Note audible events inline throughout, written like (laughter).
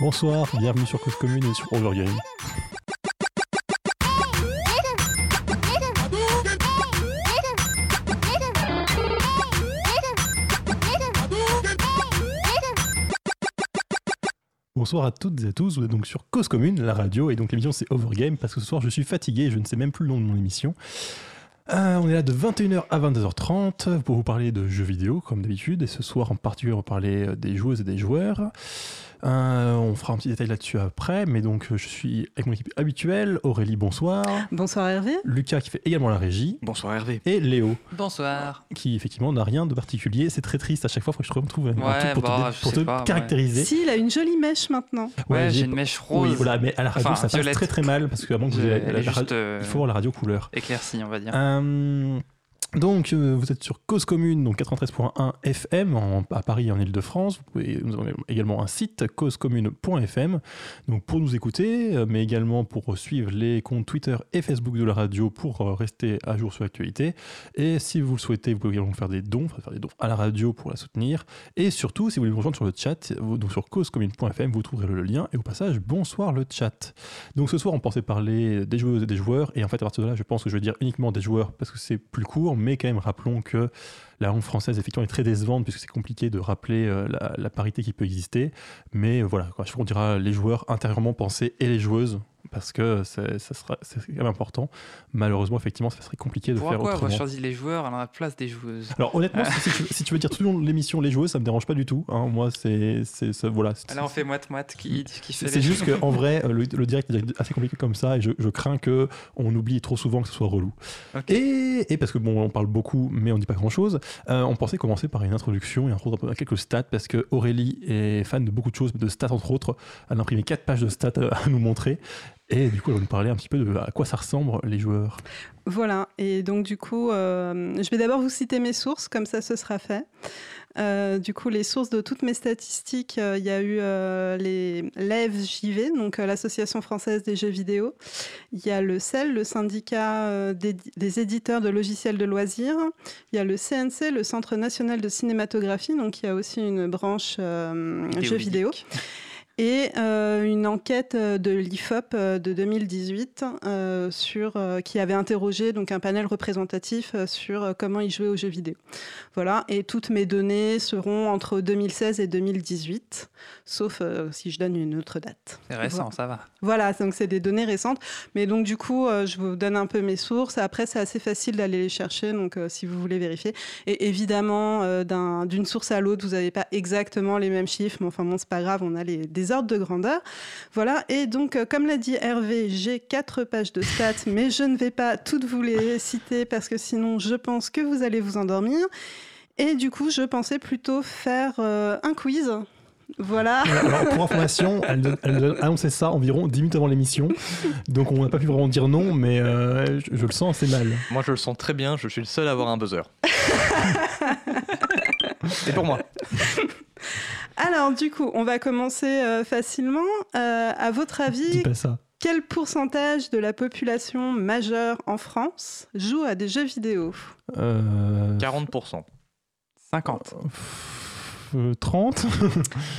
Bonsoir, bienvenue sur Cause Commune et sur Overgame. Bonsoir à toutes et à tous, vous êtes donc sur Cause Commune, la radio, et donc l'émission c'est Overgame parce que ce soir je suis fatigué je ne sais même plus le nom de mon émission. Euh, on est là de 21h à 22h30 pour vous parler de jeux vidéo comme d'habitude, et ce soir en particulier on va parler euh, des joueuses et des joueurs. Euh, on fera un petit détail là-dessus après, mais donc je suis avec mon équipe habituelle. Aurélie, bonsoir. Bonsoir Hervé. Lucas qui fait également la régie. Bonsoir Hervé. Et Léo. Bonsoir. Qui effectivement n'a rien de particulier. C'est très triste à chaque fois, il faut que je retrouve un Ouais, truc pour bah, te, pour pas, caractériser. Si, il a une jolie mèche maintenant. Ouais, j'ai j'ai- une mèche rose. Oui, voilà, mais à la radio Enfin, ça passe très très mal parce que avant que vous Je- ayez elle la- est la- juste, euh, il faut avoir la radio couleur. Éclaircie, on va dire. Euh, donc, euh, vous êtes sur Cause Commune, donc 93.1 FM à Paris en Ile-de-France. Nous avons également un site, causecommune.fm, donc pour nous écouter, euh, mais également pour suivre les comptes Twitter et Facebook de la radio pour euh, rester à jour sur l'actualité. Et si vous le souhaitez, vous pouvez également faire des dons, faire des dons à la radio pour la soutenir. Et surtout, si vous voulez nous rejoindre sur le chat, donc sur causecommune.fm, vous trouverez le lien. Et au passage, bonsoir le chat. Donc ce soir, on pensait parler des joueuses et des joueurs. Et en fait, à partir de là, je pense que je vais dire uniquement des joueurs parce que c'est plus court. Mais quand même, rappelons que la langue française, effectivement, est très décevante puisque c'est compliqué de rappeler euh, la, parité qui peut exister. Mais euh, voilà, quoi, on dira les joueurs intérieurement pensés et les joueuses parce que c'est ça sera- c'est quand même important. Malheureusement, effectivement, ça serait compliqué de Pourquoi faire on va autrement. choisir les joueurs à la place des joueuses? Alors honnêtement, si, tu, si tu veux dire tout le long de l'émission les joueuses, ça me dérange pas du tout. hein. Moi, c'est c'est- c'est- voilà. c'est- Alors on fait moite-moite qui, qui fait c'est juste qu'en vrai, euh, le, le direct est assez compliqué comme ça et je, je crains que on oublie trop souvent que ce soit relou. Et, et parce que bon, on parle beaucoup, mais on dit pas grand chose, on pensait commencer par une introduction et un quelques stats parce que Aurélie est fan de beaucoup de choses, de stats entre autres. Elle a imprimé quatre pages de stats euh, à nous montrer. Et du coup, elle va nous parler un petit peu de à quoi ça ressemble les joueurs. Voilà, et donc du coup, euh, je vais d'abord vous citer mes sources, comme ça ce sera fait. Euh, du coup, les sources de toutes mes statistiques, euh, il y a eu euh, les l'AFJV, donc euh, l'Association française des jeux vidéo. Il y a le CEL, le syndicat euh, des, des éditeurs de logiciels de loisirs. Il y a le CNC, le Centre national de cinématographie, donc il y a aussi une branche euh, jeux vidéo. Et euh, une enquête euh, de l'IFOP euh, de 2018 euh, sur, euh, qui avait interrogé donc, un panel représentatif sur comment ils jouaient aux jeux vidéo. Voilà, et toutes mes données seront entre 2016 et 2018, sauf si je donne une autre date. C'est récent, Voilà. ça va. Voilà, donc c'est des données récentes. Mais donc du coup, je vous donne un peu mes sources. Après, c'est assez facile d'aller les chercher, donc si vous voulez vérifier. Et évidemment, d'un- d'une source à l'autre, vous n'avez pas exactement les mêmes chiffres, mais enfin bon, c'est pas grave, on a les, des ordres de grandeur. Voilà, et donc euh, comme l'a dit Hervé, j'ai quatre pages de stats, (laughs) mais je ne vais pas toutes vous les citer parce que sinon, je pense que vous allez vous endormir. Et du coup, je pensais plutôt faire euh, un quiz. Voilà. (laughs) Alors, pour information, elle, elle annonçait ça environ 10 minutes avant l'émission. Donc, on n'a pas pu vraiment dire non, mais euh, je, je le sens assez mal. Moi je le sens très bien, je suis le seul à avoir un buzzer. (laughs) C'est pour moi. Alors, du coup, on va commencer euh, facilement. Euh, à votre avis, pas ça. quel pourcentage de la population majeure en France joue à des jeux vidéo? Euh, 40%. 50. Euh, 30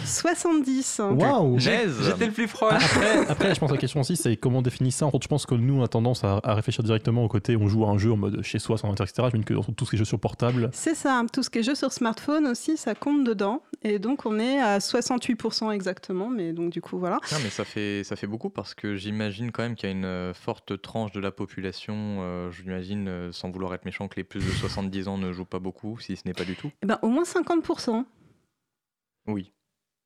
70. Waouh. J'étais le plus proche. après, après, je pense que la question aussi, c'est comment on définit ça. En fait, je pense que nous, on a tendance à, à réfléchir directement au côté, on joue à un jeu en mode chez soi, sans ordinateur, etc. Je que dans tous ces jeux sur portable, C'est ça, tout ce qui est jeu sur smartphone aussi, ça compte dedans. Et donc, on est à 68% exactement. Mais donc, du coup, voilà. Non, mais ça fait, ça fait beaucoup parce que j'imagine quand même qu'il y a une euh, forte tranche de la population, euh, j'imagine, euh, sans vouloir être méchant, que les plus de 70 ans ne jouent pas beaucoup, si ce n'est pas du tout. Eh ben, au moins 50%. Oui,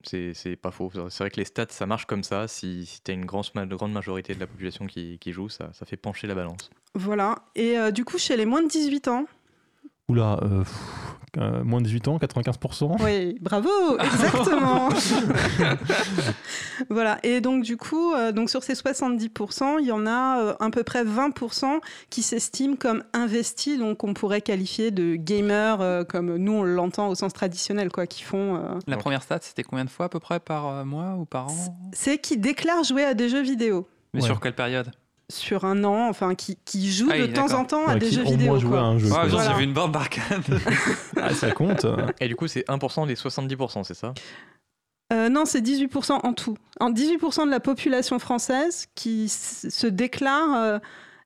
c'est c'est pas faux. C'est vrai que les stats, ça marche comme ça. Si, si tu as une grande, grande majorité de la population qui, qui joue, ça, ça fait pencher la balance. Voilà. Et euh, du coup, chez les moins de 18 ans, oula, euh, pff, euh, moins de 18 ans, 95%. Oui, bravo, (laughs) exactement. (laughs) voilà, et donc du coup, euh, donc sur ces 70%, il y en a euh, à peu près 20% qui s'estiment comme investis, donc on pourrait qualifier de gamers, euh, comme nous on l'entend au sens traditionnel, quoi, qui font... euh, La première stat, c'était combien de fois à peu près par euh, mois ou par an? C'est qui déclarent jouer à des jeux vidéo Mais Ouais. sur quelle période? Sur un an, enfin qui, qui jouent Ah de temps en temps à des jeux vidéo. joué quoi. à un jeu. Voilà. j'ai vu une borne d'arcade. (laughs) Ah, ça compte. (laughs) Et du coup, c'est 1% des 70%, c'est ça? Euh, non, c'est 18% en tout. En 18% de la population française qui se déclare euh,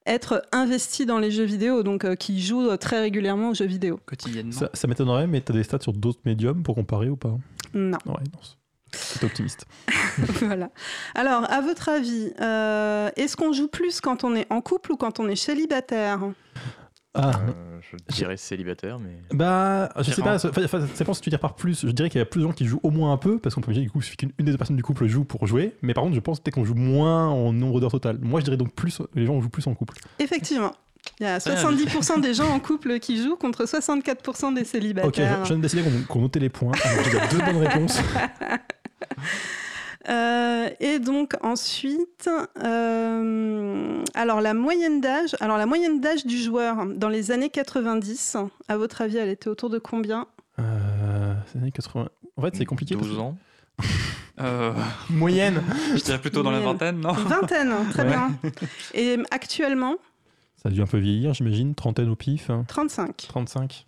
être investie dans les jeux vidéo, donc euh, qui joue euh, très régulièrement aux jeux vidéo. Quotidiennement. Ça, ça m'étonnerait, mais tu as des stats sur d'autres médiums pour comparer ou pas? Non. Ouais, non. C'est optimiste. (laughs) voilà. Alors, à votre avis, euh, est-ce qu'on joue plus quand on est en couple ou quand on est célibataire? Ah, Euh, je dirais célibataire, mais. Bah, je sais pas, ça, dépend si tu dis par plus. Je dirais qu'il y a plus de gens qui jouent au moins un peu, parce qu'on peut imaginer du coup, il suffit qu'une une des deux personnes du couple joue pour jouer. Mais par contre, je pense peut-être qu'on joue moins en nombre d'heures total. Moi, je dirais donc plus, les gens jouent plus en couple. Effectivement. Il y a Ah, 70% des (laughs) gens en couple qui jouent contre 64% des Ok, célibataires. je, je viens de décider qu'on qu'on notait les points. Alors, Il y a deux bonnes (laughs) réponses. (laughs) Euh, et donc ensuite, euh, alors la moyenne d'âge, alors la moyenne d'âge du joueur dans les années 90, à votre avis, elle était autour de combien? Euh, c'est les années 80. En fait, c'est compliqué. parce 12 que- ans. (laughs) Euh, Moyenne. (laughs) je dirais plutôt dans la vingtaine, non? Vingtaine, très Ouais. bien. Et actuellement, Ça a dû un peu vieillir, j'imagine. Trentaine au pif. hein. 35. 35.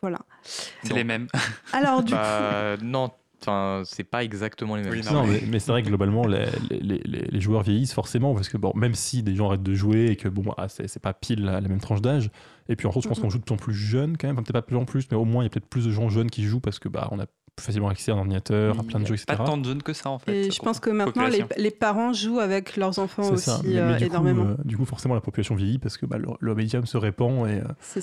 Voilà. C'est les mêmes. Alors du Bah, non, enfin, c'est pas exactement les mêmes. Oui, Non, mais, mais c'est vrai que globalement, les, les- les- les joueurs vieillissent forcément, parce que bon, même si des gens arrêtent de jouer et que bon, ah, c'est pas pile la, la même tranche d'âge, et puis en fait, je pense qu'on joue de plus en plus jeunes quand même, enfin, peut-être pas de plus en plus, mais au moins il y a peut-être plus de gens jeunes qui jouent parce que bah, on a plus facilement accès à un ordinateur, à plein de jeux, etc. Pas tant de jeunes que ça en fait. Et je pense que maintenant, les, parents jouent avec leurs enfants C'est aussi ça. Mais, mais euh, du, coup, énormément. euh, du coup, forcément, la population vieillit parce que bah, le, le médium se répand et euh,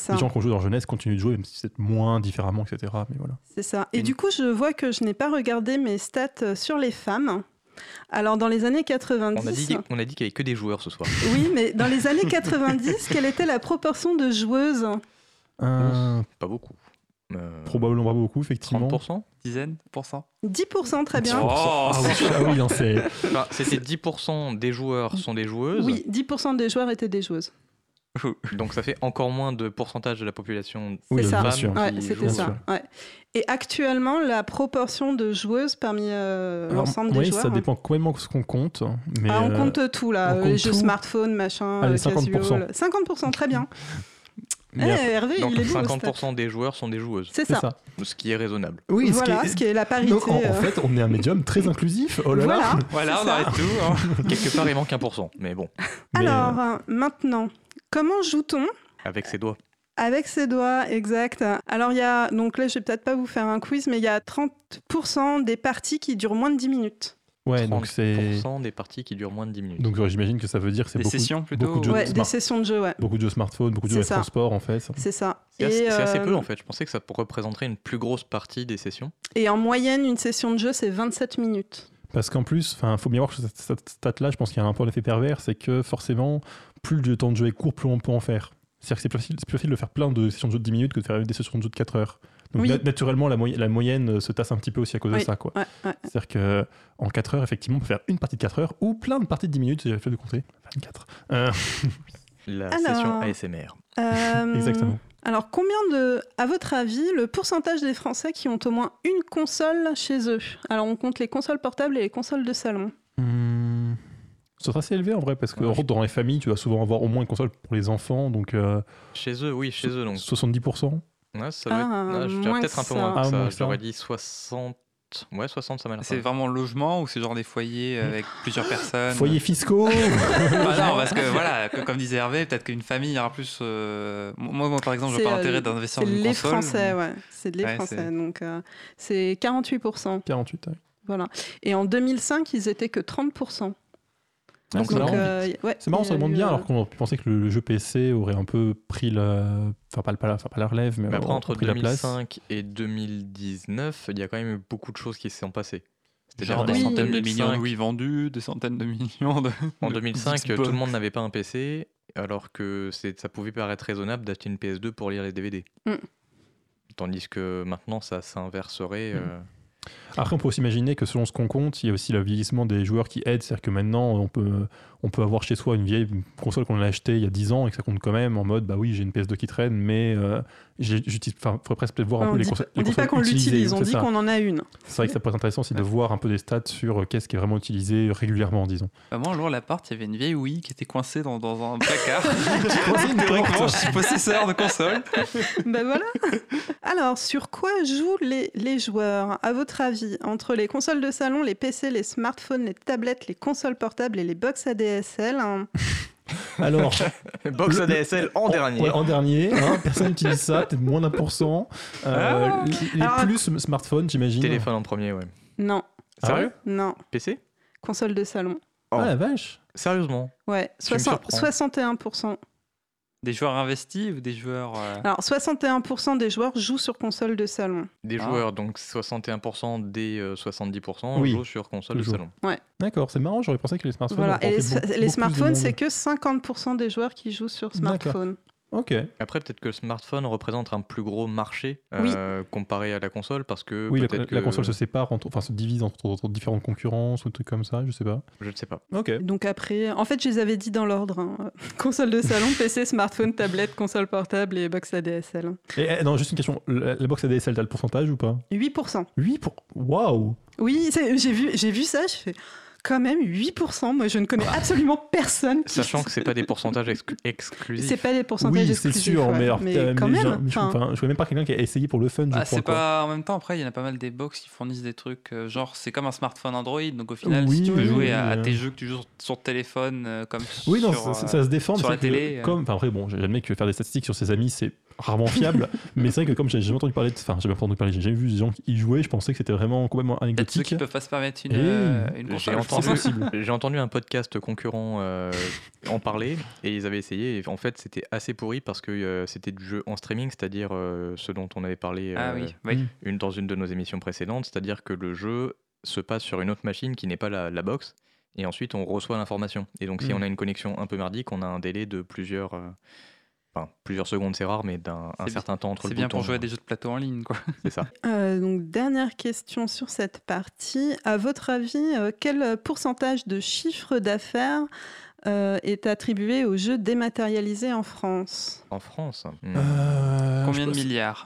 les gens qui ont joué dans leur jeunesse continuent de jouer, même si c'est moins différemment, etc. Mais voilà. C'est ça. Et du coup, je vois que je n'ai pas regardé mes stats sur les femmes. Alors, dans les années 90. On a dit, on a dit qu'il y avait que des joueurs ce soir. Oui, mais dans les années 90, quelle était la proportion de joueuses? Euh, Pas beaucoup. Euh, probablement pas beaucoup, effectivement. 30% Dizaine pour cent 10%, très bien. Oh, Ah oui, (laughs) ah oui, hein, c'est. Enfin, C'était 10% des joueurs sont des joueuses. Oui, 10% des joueurs étaient des joueuses. (laughs) Donc ça fait encore moins de pourcentage de la population Oui, bien ça. sûr. Ouais, qui c'était ça. ouais. Et actuellement, la proportion de joueuses parmi euh, l'ensemble des oui, joueurs. ça dépend complètement de ce qu'on compte. Mais Ah, on euh, compte tout là, les jeux smartphone, machin, Allez, euh, 50%. casual. 50%, très bien. Mais Eh, après- Hervé, Donc il est bon. au stat. 50% des joueurs sont des joueuses, C'est ça. ce qui est raisonnable. Oui, voilà, ce ce qui est- la parité. Donc, en, en euh, fait, on est un médium très inclusif. Oh là là. voilà. (laughs) On ça. arrête tout. hein. Quelque part, il manque 1%, mais bon, Mais, euh, Alors, euh, maintenant, comment joue-t-on avec ses doigts. Avec ses doigts, exact. Alors, il y a, donc là, je vais peut-être pas vous faire un quiz, mais il y a 30% des parties qui durent moins de 10 minutes. Ouais, donc c'est. 30% des parties qui durent moins de 10 minutes. Donc j'imagine que ça veut dire que c'est Des beaucoup, sessions plutôt beaucoup de jeux Ouais, de des sessions de jeu, ouais. beaucoup de jeux smartphone, beaucoup de jeux de transport en fait. C'est ça. C'est assez, euh, peu en fait. Je pensais que ça représenterait une plus grosse partie des sessions. Et en moyenne, une session de jeu, c'est 27 minutes. Parce qu'en plus, il faut bien voir que cette, cette stat-là, je pense qu'il y a un peu un effet pervers, c'est que forcément, plus le temps de jeu est court, plus on peut en faire. C'est-à-dire que c'est plus, facile, c'est plus facile de faire plein de sessions de jeu de 10 minutes que de faire des sessions de jeu de 4 heures. Donc Oui. na- naturellement, la, moy- la moyenne euh, se tasse un petit peu aussi à cause de ça. Quoi. Ouais, ouais. C'est-à-dire qu'en 4 heures, effectivement, on peut faire une partie de 4 heures ou plein de parties de 10 minutes, j'ai fait de compter. 24. Euh, (laughs) La Alors. session ASMR. Euh, exactement. Alors, combien de, à votre avis, le pourcentage des Français qui ont au moins une console chez eux? Alors, on compte les consoles portables et les consoles de salon. Hmm, C'est assez élevé en vrai, parce que Ouais, en je- fait, dans les familles, tu vas souvent avoir au moins une console pour les enfants, donc euh, Chez eux, oui, chez eux. Donc, 70%. Ouais, ça doit Ah, être, que peut-être un peu moins que Ah, ça. moins que ça. J'aurais dit 60. Ouais, 60, ça m'a l'air. C'est vraiment logement ou c'est genre des foyers avec plusieurs personnes? Foyers fiscaux? (laughs) Bah non, parce que (laughs) voilà, que- comme disait Hervé, peut-être qu'une famille aura plus. euh, Moi, moi, par exemple, je n'ai pas euh, intérêt d'investir C'est dans une les console. Français, ouais. C'est les Ouais, Français. c'est- Donc, euh, c'est 48%. 48. ouais. Voilà. Et en 2005, ils étaient que 30%. Ah, Donc, c'est marrant. euh, ouais, C'est marrant, ça remonte eu, bien, euh, alors qu'on pensait que le, le jeu PC aurait un peu pris la. Enfin, pas, le- pas la, enfin, pas la relève, mais, Mais après, entre pris la place. 2005 et 2019, il y a quand même eu beaucoup de choses qui se sont passées. Genre en des Oui. centaines de 2005, millions de Wii vendus, des centaines de millions de. (laughs) En de 2005, disques tout le monde n'avait pas un PC, alors que c'est- ça pouvait paraître raisonnable d'acheter une PS2 pour lire les DVD. Mm. Tandis que maintenant, ça s'inverserait. Mm. euh, Après, on peut aussi imaginer que selon ce qu'on compte, il y a aussi le vieillissement des joueurs qui aident. C'est-à-dire que maintenant, on peut, on peut avoir chez soi une vieille console qu'on a achetée il y a 10 ans et que ça compte quand même en mode bah oui, j'ai une PS2 qui traîne, mais euh, j'utilise. Enfin, faudrait presque peut-être voir un on peu les consoles. on les dit pas qu'on l'utilise, on dit qu'on en a une. C'est vrai que ça pourrait être intéressant aussi de voir un peu des stats sur euh, qu'est-ce qui est vraiment utilisé régulièrement, disons. Bah, moi, un jour, à l'appart, il y avait une vieille Wii qui était coincée dans, dans un placard. (laughs) (laughs) Théoriquement, je suis possesseur de console. ben voilà. Alors, sur quoi jouent les, les joueurs? À votre avis entre les consoles de salon, les PC, les smartphones, les tablettes, les consoles portables et les box ADSL. hein. (laughs) Alors, Box Le- ADSL en dernier. ouais, en dernier, hein, personne n'utilise ça, peut-être moins d'un pour cent. Euh, Ah. les Alors- plus smartphones, j'imagine. Téléphone en premier, ouais. Non, Ah Sérieux? Non, PC console de salon. Ah la vache. Sérieusement? Ouais, Tu me 60 surprends. 61%. Des joueurs investis ou des joueurs. euh, Alors, 61% des joueurs jouent sur console de salon. Des Ah. joueurs, donc 61% des euh, 70% Oui. jouent sur console de salon. D'accord, c'est marrant, j'aurais pensé que les smartphones. Voilà. Et les, beaucoup- les smartphones, c'est que 50% des joueurs qui jouent sur smartphone. Ok. Après, peut-être que le smartphone représente un plus gros marché Oui. euh, comparé à la console parce que Oui, la, peut-être la que- console se sépare, entre- enfin se divise entre, entre différentes concurrences ou trucs comme ça, je sais pas. Je ne sais pas. Ok. Donc après, en fait, je les avais dit dans l'ordre. hein. (laughs) Console de salon, PC, smartphone, tablette, console portable et box ADSL. Et eh, non, juste une question, la, la box ADSL, t'as le pourcentage ou pas? 8%. 8 pour. Waouh Oui, j'ai vu, j'ai vu ça, je fais quand même 8%. Moi, je ne connais absolument personne. qui- Sachant que c'est pas des pourcentages exclu- exclusifs. C'est pas des pourcentages Oui, c'est exclusifs, sûr, ouais. mais, alors, t'as- quand mais même. je, enfin, enfin, je connais même pas quelqu'un qui a essayé pour le fun, Bah, crois. c'est quoi. pas en même temps après il y en a pas mal des box qui fournissent des trucs euh, genre c'est comme un smartphone Android donc au final Oui, si tu veux oui, jouer à, tes jeux que tu joues sur, téléphone euh, comme Oui, non, sur, ça, euh, ça se défend. sur c'est la télé, euh. Comme, enfin, après, bon, j'admets que faire des statistiques sur ses amis, c'est rarement fiable. (laughs) mais c'est vrai que comme j'ai jamais entendu parler, de, enfin, j'ai jamais entendu parler, j'ai jamais vu des gens qui y jouaient, je pensais que c'était vraiment complètement peut-être ceux anecdotique. qui peuvent pas se permettre une, euh, une (laughs) j'ai entendu- un podcast concurrent euh, en parler et ils avaient essayé. Et en fait, c'était assez pourri parce que euh, c'était du jeu en streaming, c'est-à-dire euh, ce dont on avait parlé ah oui, oui. une, dans une de nos émissions précédentes, c'est-à-dire que le jeu se passe sur une autre machine qui n'est pas la, la box et ensuite on reçoit l'information. Et donc, si Mm. on a une connexion un peu merdique, on a un délai de plusieurs. Enfin, plusieurs secondes, c'est rare, mais d'un un C'est certain temps entre c'est le bien bouton, pour jouer à des jeux de plateau en ligne quoi C'est ça. (laughs) euh, donc, dernière question sur cette partie. À votre avis, euh, quel pourcentage de chiffre d'affaires euh, est attribué aux jeux dématérialisés en France? En France. hmm. Euh, combien de pense- milliards?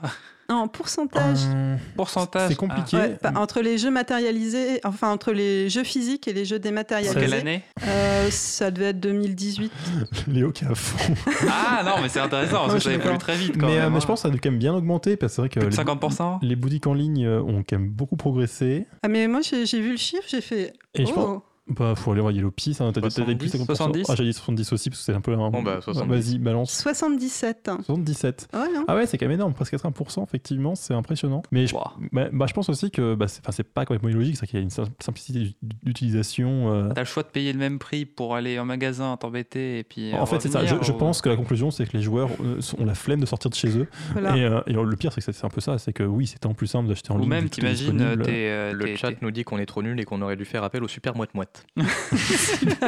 En pourcentage Euh, pourcentage C'est compliqué. Ouais, entre les jeux matérialisés, enfin entre les jeux physiques et les jeux dématérialisés. quelle année Euh, Ça devait être 2018. (laughs) Léo qui est à fond. ah non mais c'est intéressant parce que je ça évolue très vite quand Mais, euh, même mais je hein. pense que ça a quand même bien augmenté parce que c'est vrai que Plus les, 50% les boutiques en ligne ont quand même beaucoup progressé. Ah, mais moi j'ai vu le chiffre, j'ai fait. Et je pense, oh. Bah, faut aller voir Yellow Pie, ça, t'as dit- t'as dit plus de 50%. 70. Ah, j'ai dit 70 aussi parce que c'est un peu un. Bon, bah, 70. Vas-y, balance. 77. 77. Ouais, hein. Ah ouais, c'est quand même énorme, presque 80%, effectivement, c'est impressionnant. Mais je, bah, bah, je pense aussi que bah, c'est enfin, c'est pas complètement illogique, c'est qu'il y a une sim- simplicité d'ut- d'utilisation. euh. T'as le choix de payer le même prix pour aller en magasin, t'embêter et puis. euh, En fait, c'est ça. Je, ou- pense que la conclusion, c'est que les joueurs euh, ont la flemme de sortir de chez eux. Voilà. Et, euh, et le pire, c'est que c'est un peu ça. C'est que oui, c'est tellement plus simple d'acheter en Ou ligne. même, tout est t'imagines, Le t'es- chat t'es- nous dit qu'on est trop nul et qu'on aurait dû faire appel au super moite-moite. (laughs) Petite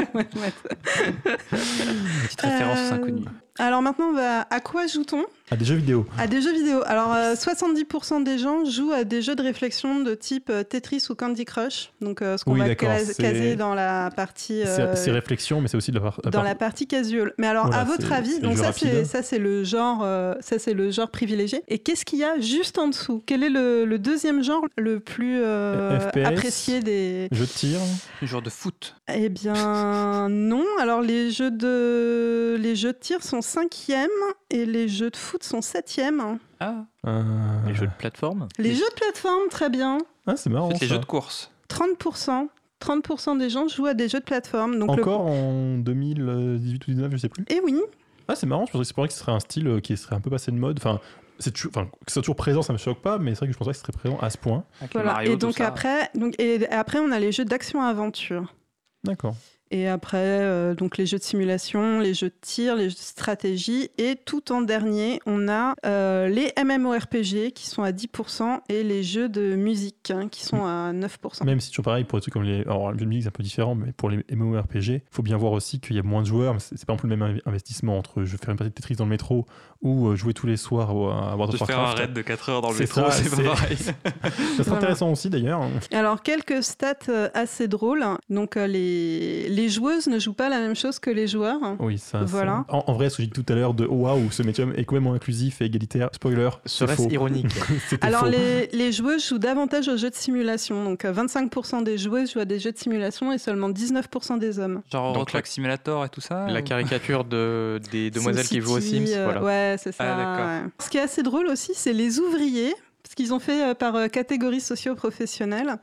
référence Euh, inconnue. Alors maintenant, on va... à quoi joue-t-on À des jeux vidéo. À des jeux vidéo. Alors, euh, 70% des gens jouent à des jeux de réflexion de type euh, Tetris ou Candy Crush. Donc, euh, ce qu'on Oui, va caser dans la partie. euh, C'est réflexion, mais c'est aussi de la, par- dans part- la partie casual. Mais alors, Voilà, à votre avis, donc ça c'est ça c'est le genre euh, ça c'est le genre privilégié. Et qu'est-ce qu'il y a juste en dessous? Quel est le, le deuxième genre le plus euh, FPS? apprécié des Jeux de tir? Un joueur de foot. Eh bien non. Alors les jeux de les jeux de tir sont cinquième et les jeux de foot sont septième. Ah, euh, Les jeux de plateforme Les Les- jeux de plateforme très bien. Ah, c'est marrant. les ça. jeux de course. 30%. 30% des gens jouent à des jeux de plateforme. Donc le- Encore en 2018 ou 2019, je sais plus. Eh oui. Ah, c'est marrant, je pensais que c'est pour que ce serait un style euh, qui serait un peu passé de mode. Enfin, c'est enfin, que ce soit toujours présent, ça me choque pas, mais c'est vrai que je pensais que ce serait présent à ce point. Voilà. Mario, et donc après donc et après on a les jeux d'action-aventure. D'accord. Et après, euh, donc les jeux de simulation, les jeux de tir, les jeux de stratégie. Et tout en dernier, on a euh, les MMORPG qui sont à 10% et les jeux de musique hein, qui sont à 9%. Même si toujours pareil pour les trucs comme les. Alors, le jeu de musique, c'est un peu différent, mais pour les MMORPG, il faut bien voir aussi qu'il y a moins de joueurs. C'est c'est pas un peu le même inv- investissement entre je faire une partie de Tetris dans le métro ou euh, jouer tous les soirs à World De of faire un Warcraft. raid de 4 heures dans le C'est métro, c'est c'est- pas pareil. (laughs) Ça serait Voilà. intéressant aussi d'ailleurs. Alors, quelques stats euh, assez drôles. Donc, euh, les, les joueuses ne jouent pas la même chose que les joueurs. Oui, ça. Voilà. ça- En, en vrai, ce que j'ai dit tout à l'heure de waouh, ce médium est complètement inclusif et égalitaire. Spoiler, Serait-ce faux. ironique (laughs) Alors, faux. les, les joueuses jouent davantage aux jeux de simulation. Donc, euh, 25% des joueuses jouent à des jeux de simulation et seulement 19% des hommes. Genre Donc la- Simulator et tout ça La ou- caricature de, des (laughs) demoiselles qui jouent aux Sims. euh, voilà. Ouais, c'est ça. Ah, d'accord. ouais. Ce qui est assez drôle aussi, c'est les ouvriers. Parce parce qu'ils ont fait euh, par euh, catégorie socio-professionnelle.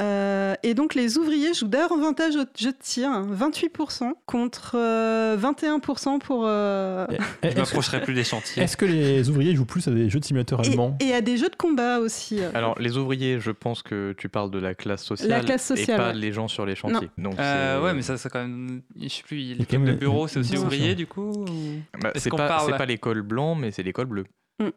Euh, et donc les ouvriers jouent davantage au jeu de tir, 28% contre euh, 21% pour... euh, Eh, (laughs) Je m'approcherai plus des chantiers. est-ce que les ouvriers jouent plus à des jeux de simulateurs et, allemands et à des jeux de combat aussi. euh. Alors, les ouvriers, je pense que tu parles de la classe sociale. La classe sociale, Et pas ouais. les gens sur les chantiers. Donc, Euh, ouais, mais ça, c'est quand même. Je sais plus, de une- bureau, c'est aussi ouvrier du coup ou- Bah, Est-ce c'est qu'on pas, parle- c'est pas l'école blanc, mais c'est l'école bleue.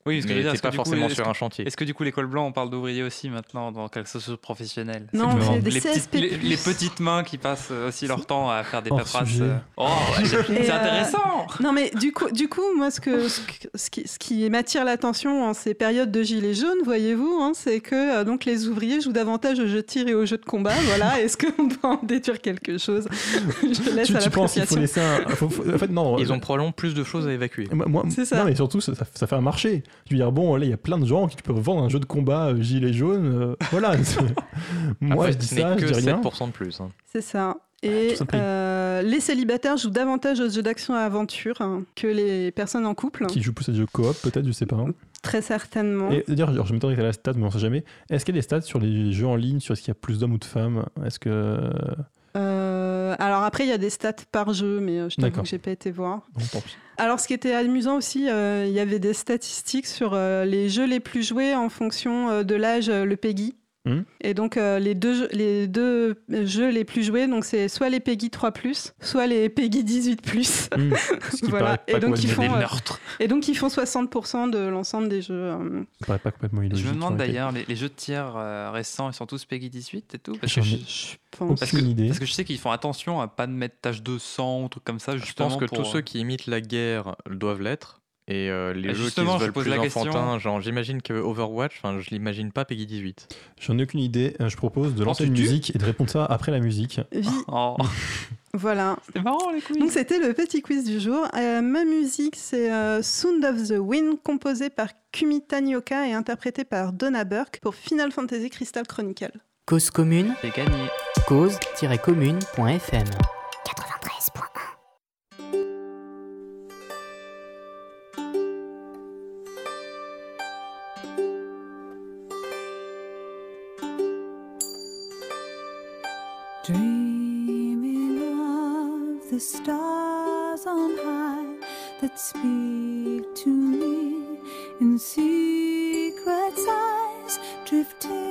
Oui, ce que je veux dire, c'est pas coup, forcément sur que- un chantier. Est-ce que du coup l'école blanc on parle d'ouvrier aussi maintenant dans quel socio-professionnel Non, c'est les, des petites, CSP+. les, les petites mains qui passent aussi leur temps à faire des paperasses. euh. Oh, (laughs) c'est euh, intéressant Non mais du coup, du coup moi ce, que, ce, qui, ce qui m'attire l'attention en ces périodes de gilets jaunes, voyez-vous, hein, c'est que euh, donc les ouvriers jouent davantage au jeu de tir et au jeu de combat. Voilà, (laughs) est-ce qu'on peut en déduire quelque chose? (laughs) Je laisse tu, à tu penses qu'il faut laisser un... faut- faut- en fait, non. Ils euh, ont probablement plus de choses à évacuer. Euh, Moi, moi- C'est ça. Non, mais surtout, ça, ça- ça fait un marché. Je veux dire, bon, là, il y a plein de gens qui peuvent vendre un jeu de combat euh, gilet jaune. euh, (laughs) voilà. c'est- (laughs) Moi, Après, je dis ce n'est ça, je que dis rien. 7% de plus. hein. C'est ça. Et tout euh, les célibataires jouent davantage aux jeux d'action et aventure hein, que les personnes en couple, Qui joue plus à des jeux coop, peut-être, je sais pas. hein. très certainement. Et d'ailleurs, genre, je m'attendais que tu la stat, mais on sait jamais. Est-ce qu'il y a des stats sur les jeux en ligne, sur est-ce qu'il y a plus d'hommes ou de femmes? Est-ce que. Euh, alors après, il y a des stats par jeu, mais euh, je t'avoue que j'ai pas été voir. Bon, tant pis. Alors, ce qui était amusant aussi, euh, il y avait des statistiques sur les jeux les plus joués en fonction de l'âge, le PEGI. Mhm. Et donc, euh, les, deux, jeux- les deux jeux les plus joués, donc c'est soit les PEGI 3+, soit les PEGI 18+. Hmm. (laughs) Ce qui Voilà. pas Et donc, ils font, des euh, meurtres. Et donc, ils font 60% de l'ensemble des jeux. euh. ça paraît pas complètement illogique. Je me demande d'ailleurs, les, les jeux de tir euh, récents, ils sont tous Peggy 18 et tout? Parce que, je, Je pense. parce, que, aucune idée. parce que je sais qu'ils font attention à pas de mettre tâche 200 ou trucs comme ça. Je Justement pense que pour, tous ceux euh, qui imitent la guerre doivent l'être. Et euh, les Bah, jeux qui justement, se je veulent pose plus la question. enfantins, genre j'imagine que Overwatch, enfin je l'imagine pas Peggy 18. J'en ai aucune idée. Euh, Je propose de lancer une musique et de répondre ça après la musique. Oh, (laughs) Voilà. c'est marrant les quiz. Donc c'était le petit quiz du jour. Euh, ma musique c'est euh, Sound of the Wind composée par Kumi Tanioka et interprétée par Donna Burke pour Final Fantasy Crystal Chronicle. Cause commune, C'est gagné. cause-commune.fm. Dreaming of the stars on high that speak to me in secret sighs, drifting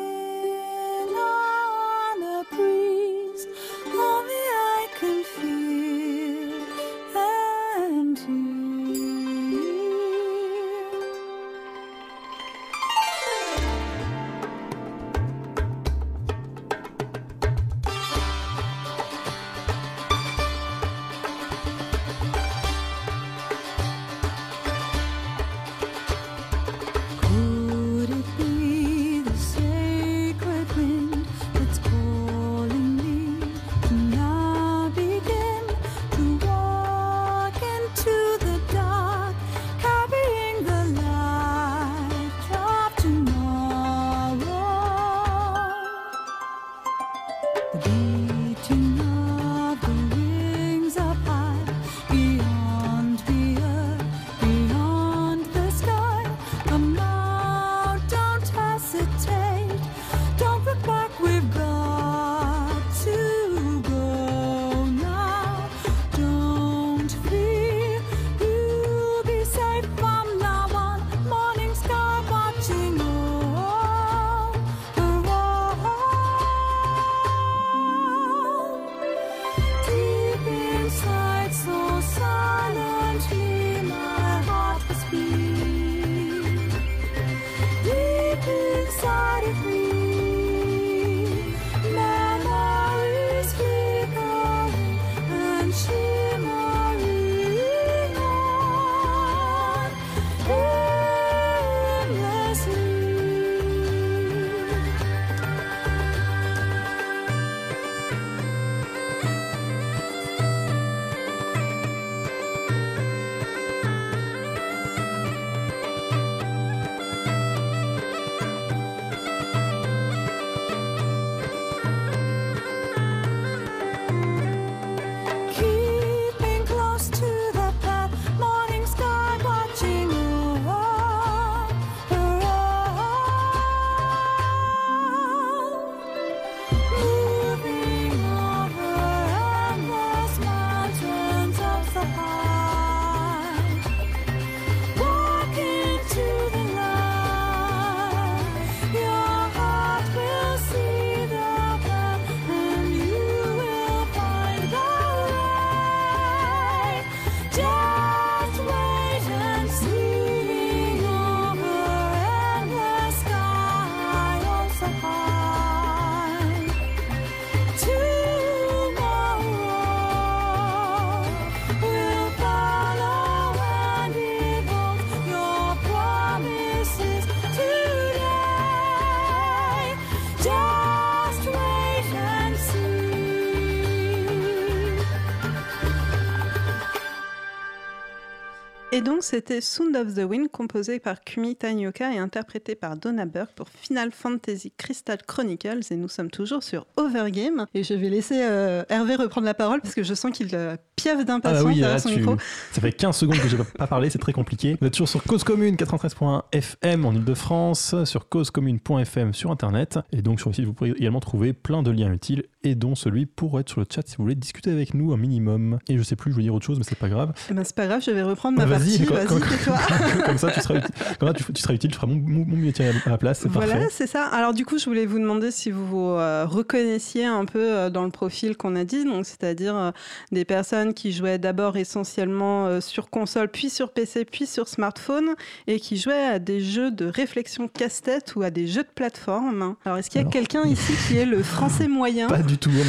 donc, c'était Sound of the Wind, composé par Kumi Tanioka et interprété par Donna Burke pour Final Fantasy Crystal Chronicles. Et nous sommes toujours sur Overgame. Et je vais laisser euh, Hervé reprendre la parole parce que je sens qu'il euh, Ah d'impatience bah oui, derrière son tu- micro. ça fait 15 secondes que je n'ai pas parlé, c'est très compliqué. Vous êtes toujours sur Cause Commune 93.1 FM en Ile-de-France, sur causecommune.fm sur Internet. Et donc sur le site, vous pourrez également trouver plein de liens utiles et dont celui pour être sur le chat si vous voulez discuter avec nous un minimum. Et je sais plus, je veux dire autre chose, mais c'est pas grave. Eh ben, c'est pas grave, je vais reprendre ma Bah, vas-y, partie. Vas-y, comme-. (laughs) Comme ça, tu seras, uti- comme ça, tu, tu seras utile, tu feras mon, mon, mon métier à la place, Voilà, c'est ça. Alors du coup, je voulais vous demander si vous vous euh, reconnaissiez un peu euh, dans le profil qu'on a dit, donc c'est-à-dire euh, des personnes qui jouaient d'abord essentiellement euh, sur console, puis sur PC, puis sur smartphone, et qui jouaient à des jeux de réflexion casse-tête ou à des jeux de plateforme. Alors est-ce qu'il y a quelqu'un ici qui est le français moyen? Pas du tout. (laughs)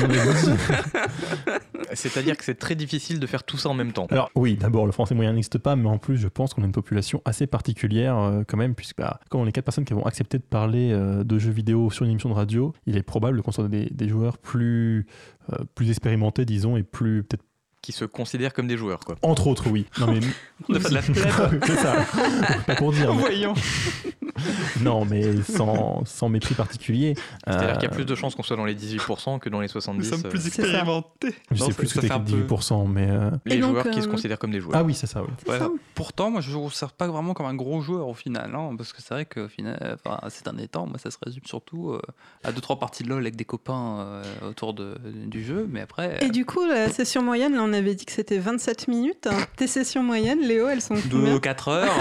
C'est-à-dire que c'est très difficile de faire tout ça en même temps. Alors oui, d'abord le français moyen n'existe pas, mais en plus je pense qu'on a une population assez particulière euh, quand même, puisque bah, comme on est quatre personnes qui vont accepter de parler euh, de jeux vidéo sur une émission de radio, il est probable qu'on soit des, des joueurs plus, euh, plus expérimentés, disons, et plus peut-être Qui se considèrent comme des joueurs, quoi. entre autres, oui. Non mais (laughs) On a fait de la (laughs) plèbe. c'est ça. Pas pour dire. mais- Voyons. (laughs) Non, mais sans, sans mépris particulier. C'est-à-dire Euh, qu'il y a plus de chances qu'on soit dans les 18% que dans les 70%. Nous sommes euh, plus expérimentés. Je sais plus ce ça que un que peu- 18%, mais euh, les Et donc, joueurs qui se euh, considèrent comme des joueurs. ah oui, c'est ça. Oui. C'est Ouais, ça Pourtant, moi, je ne observe pas vraiment comme un gros joueur au final, hein, parce que c'est vrai que final, enfin, ces derniers temps, moi, ça se résume surtout euh, à deux trois parties de LoL avec des copains euh, autour de, du jeu, mais après, Et du coup, la session moyenne, là, on avait dit que c'était 27 minutes. Tes sessions moyennes, Léo, elles sont de deux combien ou quatre heures.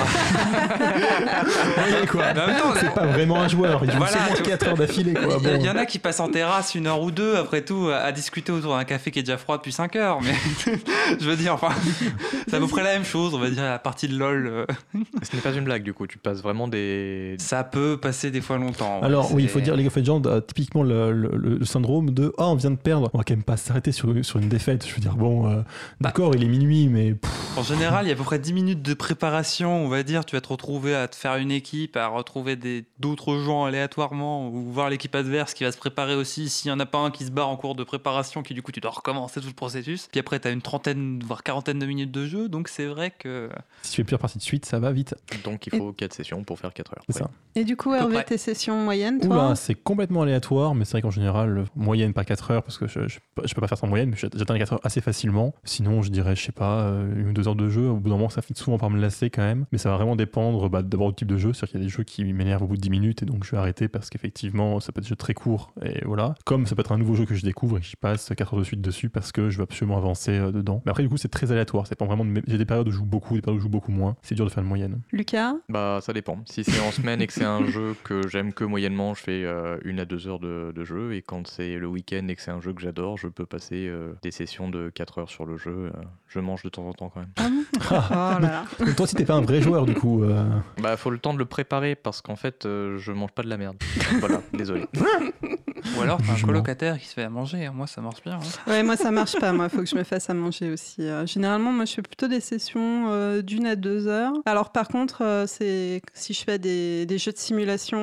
Ouais, (laughs) quoi. C'est pas vraiment un joueur, il joue Voilà, 4 heures d'affilée. Il y, Bon. en a qui passent en terrasse une heure ou deux, après tout, à, à discuter autour d'un café qui est déjà froid depuis 5 heures. Mais (laughs) je veux dire, enfin, c'est à peu près la même chose, on va dire, la partie de LoL. euh, Ce n'est pas une blague, du coup. Tu passes vraiment des. ça peut passer des fois longtemps. Alors oui, il faut dire League of Legends a typiquement le, le- le syndrome de ah on vient de perdre, on va quand même pas s'arrêter sur, sur une défaite. Je veux dire bon, euh, d'accord, il est minuit, mais pff, En général, il y a à peu près 10 minutes de préparation, on va dire. Tu vas te retrouver à te faire une équipe, à retrouver des- d'autres gens aléatoirement, ou voir l'équipe adverse qui va se préparer aussi. S'il n'y en a pas un qui se barre en cours de préparation, qui du coup tu dois recommencer tout le processus. Puis après, tu as une trentaine, voire quarantaine de minutes de jeu, donc c'est vrai que. si tu fais plusieurs parties de suite, ça va vite. Donc il faut 4 sessions pour faire 4 heures. C'est Ouais. ça. Et du coup, Hervé, tes sessions moyennes, toi Oula, c'est complètement aléatoire, mais c'est vrai qu'en général, moyenne pas 4 heures, parce que je, je, je peux pas faire ça en moyenne, mais j'atteins les 4 heures assez facilement. Sinon, je dirais, je sais pas, euh, une ou deux heures de jeu, au bout d'un moment, ça finit souvent par me lasser quand même. Mais ça va vraiment dépendre bah, d'abord du type de jeu, c'est-à-dire qu'il y a des jeux qui m'énervent au bout de 10 minutes, et donc je vais arrêter parce qu'effectivement, ça peut être des jeux très courts, et voilà. Comme ça peut être un nouveau jeu que je découvre et que j'y passe 4 heures de suite dessus parce que je veux absolument avancer euh, dedans. Mais après, du coup, c'est très aléatoire, c'est pas vraiment. de mes- J'ai des périodes où je joue beaucoup, des périodes où je joue beaucoup moins. C'est dur de faire une moyenne. Lucas? Bah, ça dépend. Si c'est en semaine et que c'est un (laughs) jeu que j'aime que moyennement, je fais euh, une à deux heures de, de jeu. Et quand c'est le week-end et que c'est un jeu que j'adore, je peux passer euh, des sessions de 4 heures sur le jeu. euh, je mange de temps en temps quand même. Ah (laughs) Oh là là. Donc, toi, si t'es pas un vrai joueur, du coup. euh, Bah, faut le temps de le préparer parce qu'en fait, euh, je mange pas de la merde. (laughs) voilà, désolé. Ou alors, t'as un colocataire qui se fait à manger. hein. Moi, ça marche bien. hein. Ouais, moi ça marche pas. Moi, faut que je me fasse à manger aussi. Euh, généralement, moi, je fais plutôt des sessions euh, d'une à deux heures. Alors, par contre, euh, c'est si je fais des, des jeux de simulation.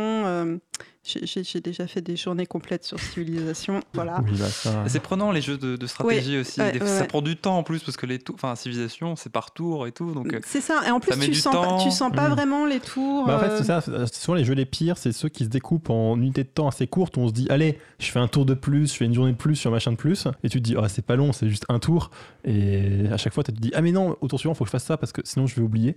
J'ai- déjà fait des journées complètes sur civilisation. (laughs) Voilà. Oui, bah, ça. C'est prenant les jeux de, de stratégie aussi. ouais, Des- ouais, ça ouais. prend du temps en plus parce que les tours, enfin, civilisation, c'est par tour et tout. Donc, euh, C'est ça. Et en plus, tu sens, pas, tu sens pas Mm. vraiment les tours. Bah, en fait, euh, c'est ça. Souvent, les jeux les pires, c'est ceux qui se découpent en unités de temps assez courtes où on se dit, allez, je fais un tour de plus, je fais une journée de plus sur un machin de plus. Et tu te dis, ah, c'est pas long, c'est juste un tour. Et à chaque fois, tu te dis, ah, mais non, au tour suivant, faut que je fasse ça parce que sinon, je vais oublier.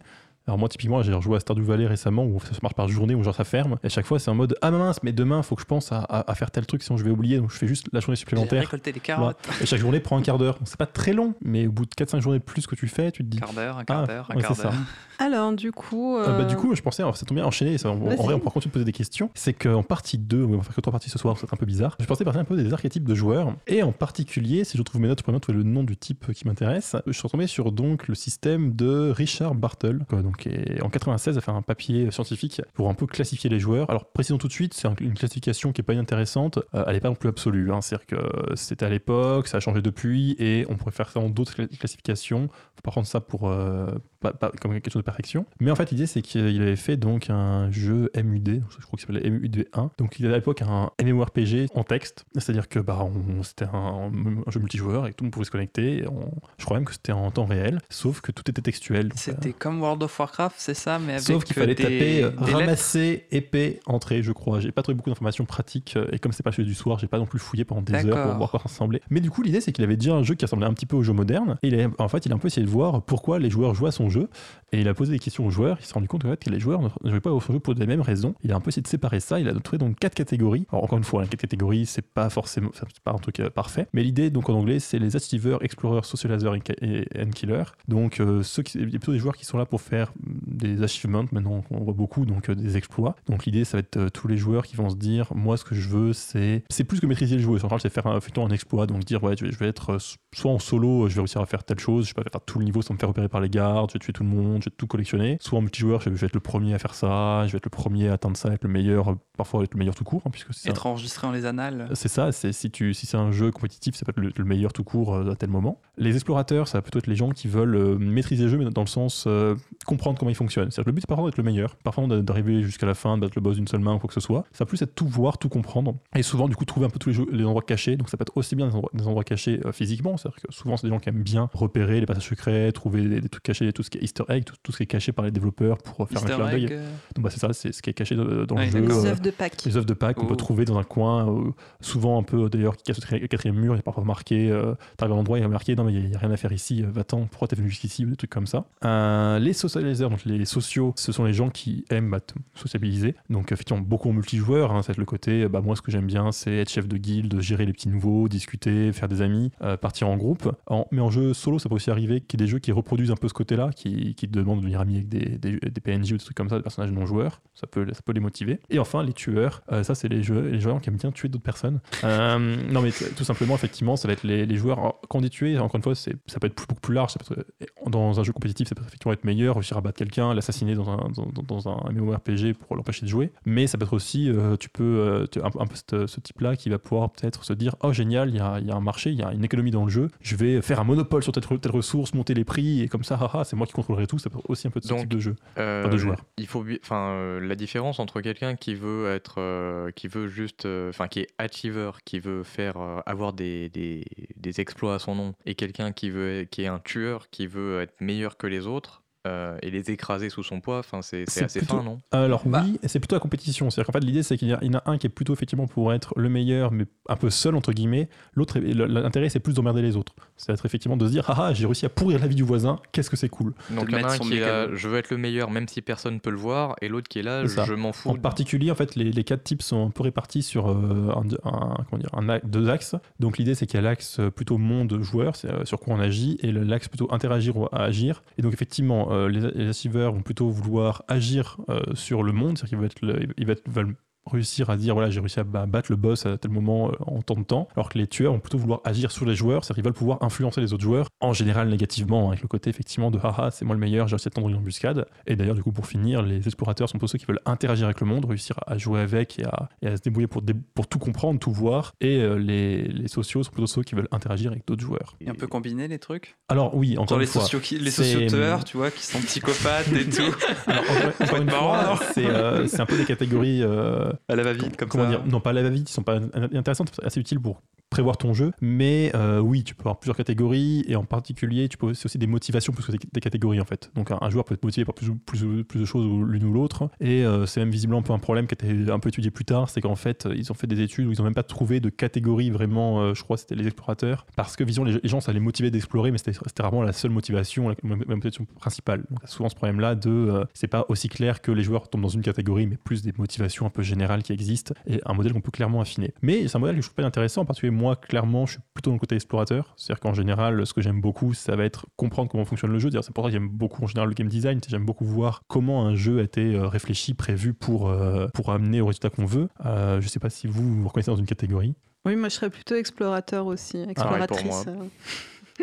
Alors, moi, typiquement, j'ai rejoué à Stardew Valley récemment où ça marche par journée, où genre ça ferme. Et à chaque fois, c'est en mode, ah, mince, mais demain, faut que je pense à, à- à faire tel truc, sinon je vais oublier. Donc, je fais juste la journée supplémentaire. les Voilà. carottes. Et chaque journée prend un quart d'heure. C'est pas très long, mais au bout de 4-5 journées de plus que tu fais, tu te dis. Un quart d'heure, un quart Ah, d'heure, un ouais, quart c'est ça. d'heure. (laughs) Alors, du coup. Euh, bah, euh, du coup, je pensais, alors, ça tombe bien enchaîner, ça, en, vrai, on pourra continuer de poser des questions. C'est qu'en partie 2, on va faire que trois parties ce soir, c'est un peu bizarre. Je pensais parler un peu des archétypes de joueurs, et en particulier, si je trouve mes notes, je peux bien trouver le nom du type qui m'intéresse. Je suis retombé sur donc le système de Richard Bartle, quoi, donc donc est- en 96 a fait un papier scientifique pour un peu classifier les joueurs. Alors précisons tout de suite, c'est un- une classification qui est pas inintéressante. Euh, elle n'est pas non plus absolue. hein. C'est-à-dire que c'était à l'époque, ça a changé depuis, et on pourrait faire ça dans d'autres cla- classifications. Faut pas prendre ça pour euh, pas- pas- comme quelque chose de perfection. Mais en fait, l'idée c'est qu'il avait fait donc un jeu MUD, je crois qu'il s'appelait MUD1. Donc il avait à l'époque un MMORPG en texte, c'est-à-dire que bah, on- c'était un, un jeu multijoueur et tout le monde pouvait se connecter. Et on- je crois même que c'était en temps réel, sauf que tout était textuel. C'était comme World of Warcraft, c'est ça, mais avec Sauf qu'il euh, fallait des- taper euh, des lettres. ramasser, épée, entrée, je crois. J'ai pas trouvé beaucoup d'informations pratiques euh, et comme c'est pas le jeu du soir, j'ai pas non plus fouillé pendant des heures pour voir quoi ça ressemblait. Mais du coup, l'idée c'est qu'il avait déjà un jeu qui ressemblait un petit peu au jeu moderne et il a, en fait, il a un peu essayé de voir pourquoi les joueurs jouaient à son jeu et il a posé des questions aux joueurs. Il s'est rendu compte en fait, que les joueurs ne jouaient pas au son jeu pour les mêmes raisons. Il a un peu essayé de séparer ça. Il a trouvé donc quatre catégories. Alors encore une fois, les quatre catégories, c'est pas forcément, c'est pas un truc parfait. Mais l'idée donc en anglais, c'est les achievers, explorers, socializers et, and killers. Donc euh, ceux qui, il y a plutôt des joueurs qui sont là pour faire des achievements. Maintenant, on voit beaucoup donc euh, des exploits. Donc l'idée, ça va être euh, tous les joueurs qui vont se dire, moi, ce que je veux, c'est c'est plus que maîtriser le jeu. En général, c'est faire un, effectivement un exploit. Donc dire, ouais, je vais, être euh, soit en solo, je vais réussir à faire telle chose, je vais faire tout le niveau sans me faire repérer par les gardes, je vais tuer tout le monde, je vais tout collectionner. Soit en multijoueur, je vais, être le premier à faire ça, je vais être le premier à atteindre ça, être le meilleur, parfois être le meilleur tout court, hein, puisque c'est un- Être enregistré dans les annales. c'est ça, c'est si tu si c'est un jeu compétitif, ça peut être le, le meilleur tout court à tel moment. Les explorateurs, ça va plutôt être les gens qui veulent maîtriser le jeu, mais dans le sens euh, comprendre comment il fonctionne. C'est-à-dire que le but c'est pas d'être le meilleur, parfois d'a- d'arriver jusqu'à la fin, d'être le boss d'une seule main ou quoi que ce soit. Ça va plus être tout voir, tout comprendre, et souvent du coup trouver un peu tous les, jeux- les endroits cachés. Donc ça peut être aussi bien des endroits, des endroits cachés euh, physiquement, c'est-à-dire que souvent c'est des gens qui aiment bien repérer les passages secrets, trouver des, des trucs cachés, tout ce qui est Easter egg, tout, tout ce qui est caché par les développeurs pour euh, faire Easter un clin d'œil. euh, Donc bah, c'est ça, c'est ce qui est caché dans Ouais, le jeu. Les œuvres de Pâques. les œuvres de Pâques qu'on Oh. peut trouver dans un coin, euh, souvent un peu d'ailleurs qui casse le quatrième mur, il a parfois marqué, euh, t'arrives à l'endroit, il a marqué non mais il n'y a, rien à faire ici, va-t'en, pourquoi t'es venu jusqu'ici, ou des trucs comme ça. Euh, les socializers, donc les sociaux, ce sont les gens qui aiment bah, sociabiliser, donc effectivement beaucoup en multijoueur, hein, c'est le côté, bah, moi ce que j'aime bien c'est être chef de guilde, gérer les petits nouveaux, discuter, faire des amis, euh, partir en groupe. Mais en jeu solo, ça peut aussi arriver qu'il y ait des jeux qui reproduisent un peu ce côté-là, qui, qui demandent de devenir ami avec des, des, PNJ ou des trucs comme ça, des personnages non joueurs, ça peut, ça peut les motiver. Et enfin, les tueurs, euh, ça c'est les, jeux, les joueurs qui aiment bien tuer d'autres personnes. (laughs) Euh, non mais tout simplement, effectivement, ça va être les, les joueurs, quand on dit tuer, encore une fois, ça peut être beaucoup plus large, ça peut être- euh, dans un jeu compétitif, ça peut effectivement être meilleur, réussir à battre quelqu'un, l'assassiner dans un, dans, dans- un MMORPG pour l'empêcher de jouer, mais ça peut être aussi, euh, tu peux, euh, tu- un, un peu ce, ce type-là qui va pouvoir peut-être se dire, oh génial, il y a, y a un marché, il y a une économie dans le jeu, je vais faire un monopole sur telle, telle ressource, monter les prix, et comme ça, haha, c'est moi qui contrôlerai tout, ça peut être aussi un peu de ce Donc, type de jeu. Euh, de joueurs. Il faut, enfin, la différence entre quelqu'un qui veut être, euh, qui veut juste, enfin, qui est achiever, qui veut faire avoir des, des, des exploits à son nom, et quelqu'un qui veut, qui est un tueur, qui veut être meilleur que les autres euh, et les écraser sous son poids. Enfin, c'est c'est C'est assez plutôt- fin, non? Alors Bah. oui, c'est plutôt la compétition. C'est-à-dire qu'en fait l'idée c'est qu'il y, en a un qui est plutôt effectivement pour être le meilleur, mais un peu seul entre guillemets. L'autre, est- l'intérêt c'est plus d'emmerder les autres. C'est-à-dire effectivement de se dire ah ah j'ai réussi à pourrir la vie du voisin. Qu'est-ce que c'est cool? Donc il y en a un qui est là, je veux être le meilleur, même si personne peut le voir, et l'autre qui est là, je m'en fous. En particulier en fait les, les quatre types sont un peu répartis sur euh, un, un- comment dire, un a- deux axes. Donc l'idée c'est qu'il y a l'axe euh, plutôt monde joueur, c'est euh, sur quoi on agit, et l'axe plutôt interagir ou agir. Et donc effectivement euh, les, les achievers vont plutôt vouloir agir euh, sur le monde, c'est-à-dire qu'ils veulent, être ils veulent réussir à dire voilà j'ai réussi à ba- battre le boss à tel moment euh, en tant de temps alors que les tueurs vont plutôt vouloir agir sur les joueurs c'est-à-dire qu'ils veulent pouvoir influencer les autres joueurs en général négativement hein, avec le côté effectivement de haha c'est moi le meilleur j'ai réussi à tendre une embuscade. Et d'ailleurs du coup pour finir les explorateurs sont plutôt ceux qui veulent interagir avec le monde réussir à jouer avec et à, et à se débrouiller pour, dé- pour tout comprendre tout voir. Et euh, les, les sociaux sont plutôt ceux qui veulent interagir avec d'autres joueurs. Et un peu combiner les trucs? Alors oui encore Genre une les fois. sociaux qui- les socioteurs, tu vois, qui sont psychopathes et tout. (laughs) alors, encore, encore (laughs) une marrant, fois non c'est euh, c'est un peu des catégories euh, À la va-vite, comme comment ça. dire? Non pas à la va-vite ils sont pas intéressantes assez utiles pour prévoir ton jeu mais euh, oui tu peux avoir plusieurs catégories et en particulier tu peux c'est aussi des motivations plus que des, catégories en fait. Donc un, joueur peut être motivé par plus, plus, de choses l'une ou l'autre et euh, c'est même visiblement un peu un problème qui a été un peu étudié plus tard c'est qu'en fait ils ont fait des études où ils ont même pas trouvé de catégorie vraiment euh, je crois c'était les explorateurs parce que visiblement les, gens ça les motivait d'explorer mais c'était vraiment la seule motivation la, motivation principale. Donc souvent ce problème là de c'est pas aussi clair que les joueurs tombent dans une catégorie mais plus des motivations un peu générales qui existent et un modèle qu'on peut clairement affiner. Mais c'est un modèle que je trouve pas intéressant parce que moi clairement je suis plutôt dans le côté explorateur. C'est à dire qu'en général ce que j'aime beaucoup ça va être comprendre comment fonctionne le jeu. C'est pour ça que j'aime beaucoup en général le game design. J'aime beaucoup voir comment un jeu a été euh, réfléchi prévu pour euh, pour amener au résultat qu'on veut. Euh, je sais pas si vous vous reconnaissez dans une catégorie. Oui, moi je serais plutôt explorateur aussi, pour exploratrice.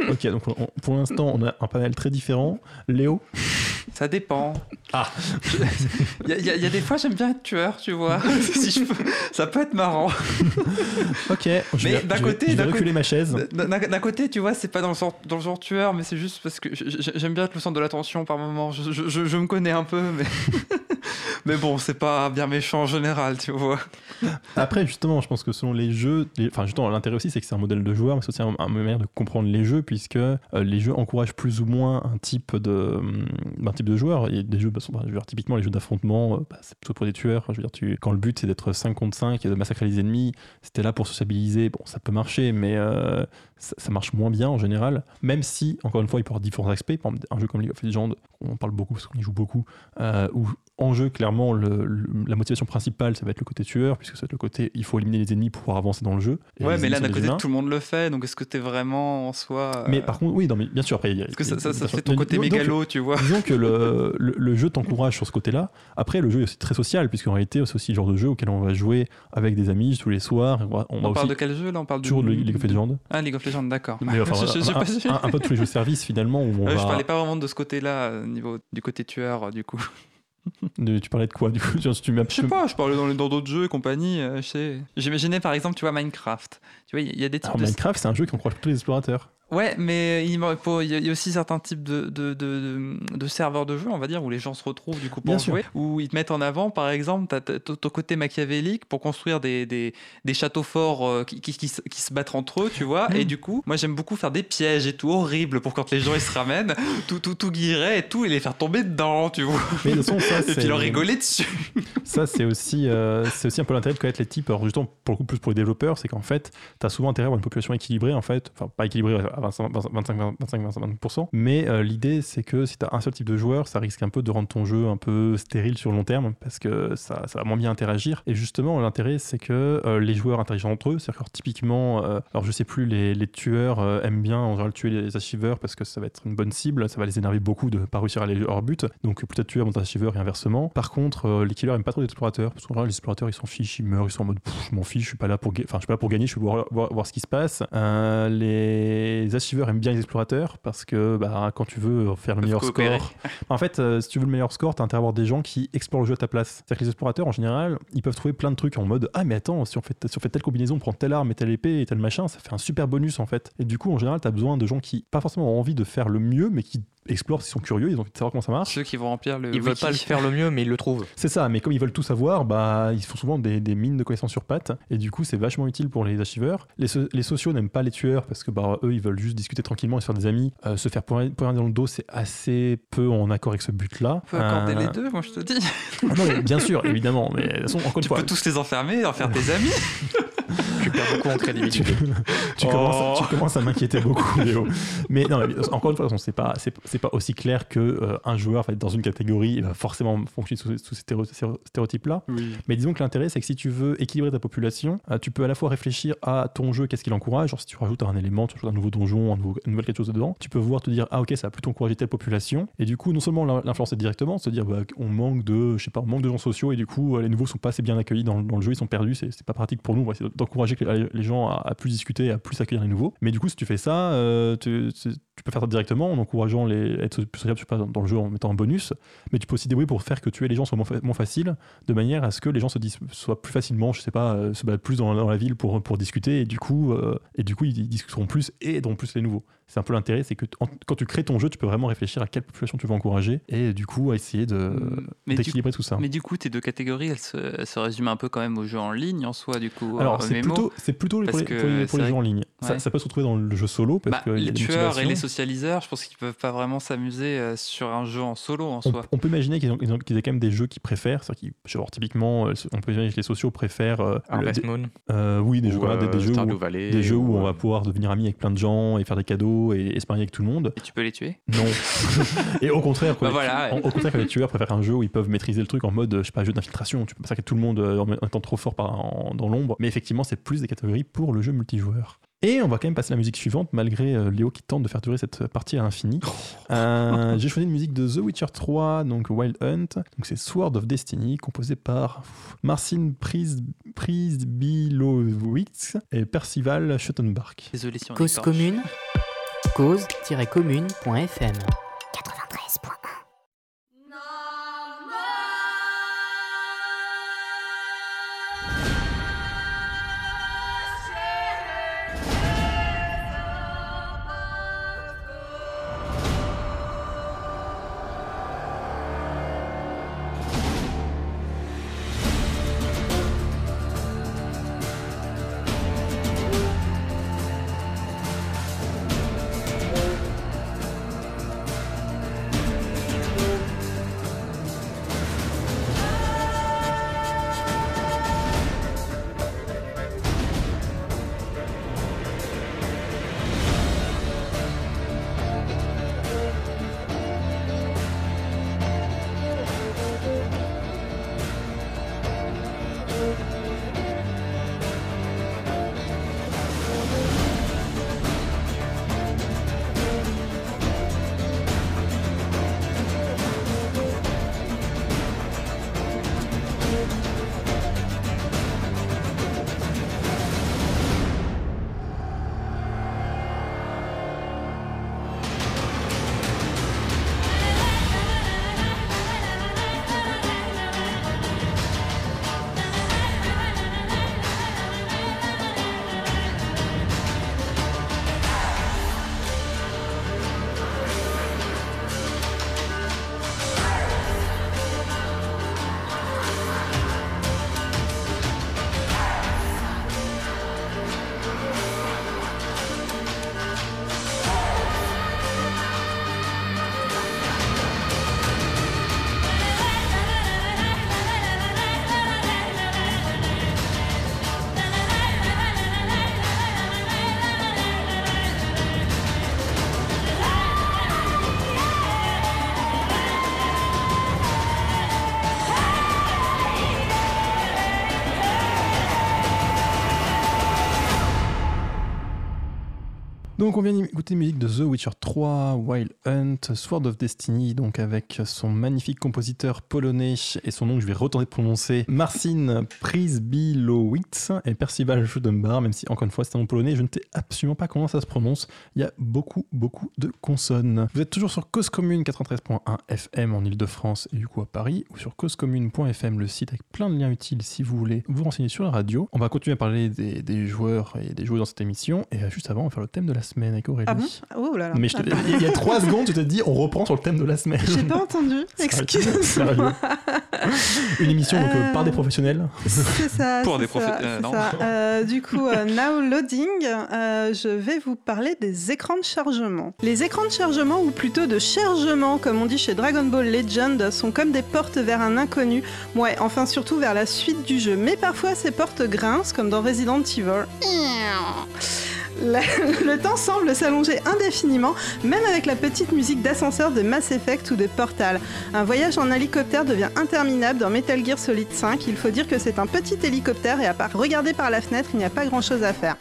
ok donc on- pour l'instant on a un panel très différent. Léo? Ça dépend. Ah. Il (laughs) y, a- y y des fois, j'aime bien être tueur, tu vois. (laughs) (laughs) si je peux- Ça peut être marrant. Ok, je Mais d'un côté- je vais d'un reculer ma chaise. D'un côté, tu vois, c'est pas dans le, genre, dans le genre tueur, mais c'est juste parce que j'aime bien être le centre de l'attention par moment. Je, je- je- je me connais un peu, mais. (laughs) mais bon, c'est pas bien méchant en général, tu vois. Après, justement, je pense que selon les jeux, enfin, justement, l'intérêt aussi, c'est que c'est un modèle de joueur, mais c'est aussi un, un de comprendre les jeux, puisque euh, les jeux encouragent plus ou moins un type de, hum, un type de joueur. A des jeux, bah, sont- bah, je veux dire, typiquement, les jeux d'affrontement, euh, bah, c'est plutôt pour des tueurs. Je veux dire, quand le but c'est d'être 5 contre 5 et de massacrer les ennemis, c'était là pour sociabiliser. Bon, ça peut marcher, mais euh, ça, marche moins bien en général. Même si, encore une fois, il peut avoir différents aspects. Par exemple, un jeu comme League of Legends, on parle beaucoup parce qu'on y joue beaucoup, euh, où en jeu, clairement, le- le- la motivation principale, ça va être le côté tueur, puisque ça va être le côté il faut éliminer les ennemis pour pouvoir avancer dans le jeu. Et Ouais, mais là, d'un côté, humains. tout le monde le fait, donc est-ce que t'es vraiment en soi. euh, Mais par contre, oui, non, mais bien sûr, après, il y a- Est-ce que ça, ça, fait ton côté Donc, mégalo, tu vois Disons que (laughs) le, le, jeu t'encourage sur ce côté-là. Après, le jeu est aussi très social, puisqu'en réalité, c'est aussi le genre de jeu auquel on va jouer avec des amis tous les soirs. On parle aussi de quel jeu là On parle toujours de League of Legends. Ah, League of Legends, d'accord. Mais enfin, (laughs) un, un- un peu tous les jeux de service finalement où on Euh, Je parlais pas vraiment de ce côté-là, euh, niveau du côté tueur, euh, du coup. De- tu parlais de quoi du coup si tu Je sais pas, je parlais dans d'autres jeux et compagnie. euh. J'imaginais par exemple, tu vois, Minecraft. Tu vois, il y, a- il y a des types Alors, de. Minecraft, c'est un jeu qui encourage tous les explorateurs. Ouais, mais il y, a- aussi certains types de, de, de, de serveurs de jeu, on va dire, où les gens se retrouvent du coup pour Bien sûr. jouer, où ils te mettent en avant, par exemple, ton ton côté machiavélique pour construire des, des, des châteaux forts euh, qui, qui, qui se- qui se battent entre eux, tu vois. Mm. Et du coup, moi j'aime beaucoup faire des pièges et tout horrible pour quand les gens ils se ramènent, (laughs) tout, tout, tout guirer et tout, et les faire tomber dedans, tu vois. Mais de toute façon, ça, (laughs) Et puis leur rigoler dessus. (laughs) Ça, c'est aussi, euh, c'est aussi un peu l'intérêt de connaître les types. Alors, justement, pour le coup, plus pour les développeurs, c'est qu'en fait, tu as souvent intérêt à avoir une population équilibrée, en fait. Enfin, pas équilibrée à 25, 25, 25, 25%. Mais euh, l'idée, c'est que si tu as un seul type de joueur, ça risque un peu de rendre ton jeu un peu stérile sur le long terme parce que ça, ça va moins bien interagir. Et justement, l'intérêt, c'est que euh, les joueurs interagissent entre eux. C'est-à-dire que typiquement, euh, alors je sais plus, les, les tueurs aiment bien en général tuer les achieveurs parce que ça va être une bonne cible. Ça va les énerver beaucoup de pas réussir à aller hors but. Donc peut-être tueurs vont achieveurs et inversement. Par contre, les killers aiment pas trop les explorateurs parce qu'en général, les explorateurs ils s'en fichent, ils meurent, ils sont en mode je m'en fiche, je suis pas là pour, enfin, je suis pas là pour gagner, je suis voir, voir, voir ce qui se passe. Euh, les achieveurs aiment bien les explorateurs parce que bah, quand tu veux faire le meilleur coopérer. score, (laughs) en fait, euh, si tu veux le meilleur score, t'as intérêt à avoir des gens qui explorent le jeu à ta place. C'est-à-dire que les explorateurs, en général, ils peuvent trouver plein de trucs en mode Ah, mais attends, si on fait, si on fait telle combinaison, on prend telle arme et telle épée et tel machin, ça fait un super bonus en fait. Et du coup, en général, t'as besoin de gens qui, pas forcément ont envie de faire le mieux, mais qui explorent, s'ils sont curieux, ils ont envie de savoir comment ça marche. Ceux qui vont remplir le. Ils veulent wiki. pas le faire le mieux, mais ils le trouvent. C'est ça, mais comme ils veulent tout savoir, bah, ils font souvent des, des mines de connaissances sur pattes, et du coup, c'est vachement utile pour les achieveurs. Les, so- les sociaux n'aiment pas les tueurs parce que bah, eux, ils veulent juste discuter tranquillement et se faire des amis. Euh, se faire poignarder poignarder dans le dos, c'est assez peu en accord avec ce but-là. On peut accorder Euh, les deux, moi je te dis. ah non, mais bien sûr, évidemment, mais de toute façon, encore une Tu peux tous les enfermer, en faire tes amis. (laughs) Perds beaucoup en crédibilité. tu Oh. commences, tu commences à m'inquiéter beaucoup, Léo. Mais non, mais encore une fois, c'est pas, c'est, pas aussi clair que euh, un joueur va être dans une catégorie, il va forcément fonctionner sous, sous ces stéréo- stéréo- stéréotypes-là. Oui. Mais disons que l'intérêt, c'est que si tu veux équilibrer ta population, euh, tu peux à la fois réfléchir à ton jeu, qu'est-ce qu'il encourage. Genre, si tu rajoutes un élément, tu rajoutes un nouveau donjon, un nouveau, une nouvelle quelque chose dedans, tu peux voir te dire, ah ok, ça va plutôt encourager telle population. Et du coup, non seulement l'in- l'influencer directement, se dire, bah, on manque de, je sais pas, on manque de gens sociaux et du coup, euh, les nouveaux sont pas assez bien accueillis dans, le- dans le jeu, ils sont perdus, c'est pas pratique pour nous. On va essayer d'encourager que les, gens à, à plus discuter, à plus accueillir les nouveaux. Mais du coup, si tu fais ça, euh, tu, tu- peux faire ça directement en encourageant les être plus sais pas, dans le jeu en mettant un bonus. Mais tu peux aussi débrouiller pour faire que tuer les gens soit moins, fa- moins facile, de manière à ce que les gens se dis, soient plus facilement, je sais pas, euh, se baladent plus dans, dans la ville pour, pour discuter et du coup, euh, et du coup ils, discuteront plus et aideront plus les nouveaux. C'est un peu l'intérêt, c'est que en- quand tu crées ton jeu, tu peux vraiment réfléchir à quelle population tu veux encourager et du coup à essayer de Mm. D'équilibrer tout ça. mais du coup, tes deux catégories, elles se, elles se résument un peu quand même au jeu en ligne en soi, du coup. Alors euh, c'est MMO. plutôt, c'est plutôt pour les, que pour les- pour les c'est jeux en ligne. Ça, ouais. ça peut se retrouver dans le jeu solo parce Bah, que les tueurs et les socialiseurs, je pense qu'ils peuvent pas vraiment s'amuser euh, sur un jeu en solo en on, soi. on peut imaginer qu'ils ont, qu'ils ont- quand même des jeux qu'ils préfèrent. C'est-à-dire typiquement, euh, on peut imaginer que les sociaux préfèrent. euh, Harvest des- Moon. euh, oui, des jeux, des, des jeux où, Valley, des jeux où on va pouvoir devenir ami avec plein de gens et faire des cadeaux et, et se marier avec tout le monde. Et tu peux les tuer? Non. (laughs) et au contraire, Bah voilà, ouais. au contraire, les tueurs préfèrent un jeu où ils peuvent maîtriser le truc en mode, je sais pas, jeu d'infiltration. Tu peux massacrer tout le monde en en étant trop fort par, en- dans l'ombre. Mais effectivement, c'est plus des catégories pour le jeu multijoueur. Et on va quand même passer à la musique suivante, malgré euh, Léo qui tente de faire durer cette partie à l'infini. (laughs) Euh, J'ai choisi une musique de The Witcher 3, donc Wild Hunt. Donc c'est Sword of Destiny, composé par pff, Marcin Pris- Prisbilowicz et Percival Schuttenbach. Désolé si on Cause commune, cause-commune.fm. Donc on vient d'écouter musique de The Witcher 3, Wild Hunt, Sword of Destiny, donc avec son magnifique compositeur polonais et son nom que je vais de prononcer, Marcin Przybilowicz et Percival Schudenbar, même si encore une fois c'est un nom polonais, je ne sais absolument pas comment ça se prononce. Il y a beaucoup, beaucoup de consonnes. Vous êtes toujours sur Cause Commune 93.1 FM en Ile-de-France et du coup à Paris, ou sur causecommune.fm, le site avec plein de liens utiles si vous voulez vous renseigner sur la radio. On va continuer à parler des, des joueurs et des joueuses dans cette émission, et juste avant, on va faire le thème de la semaine avec Aurélie. Ah bon? Oh là là. Mais je te- il y a trois secondes, tu te dis, on reprend sur le thème de la semaine. J'ai pas entendu. (laughs) Excuse. Sérieux. Une émission donc, euh, Euh, par des professionnels. C'est ça. (laughs) Pour c'est des ça, c'est euh, non. ça. Euh, du coup, euh, now loading, euh, je vais vous parler des écrans de chargement. Les écrans de chargement, ou plutôt de chargement, comme on dit chez Dragon Ball Legend, sont comme des portes vers un inconnu. Ouais, enfin surtout vers la suite du jeu. Mais parfois, ces portes grincent, comme dans Resident Evil. (laughs) Le temps semble s'allonger indéfiniment, même avec la petite musique d'ascenseur de Mass Effect ou de Portal. Un voyage en hélicoptère devient interminable dans Metal Gear Solid 5. Il faut dire que c'est un petit hélicoptère et à part regarder par la fenêtre, il n'y a pas grand chose à faire.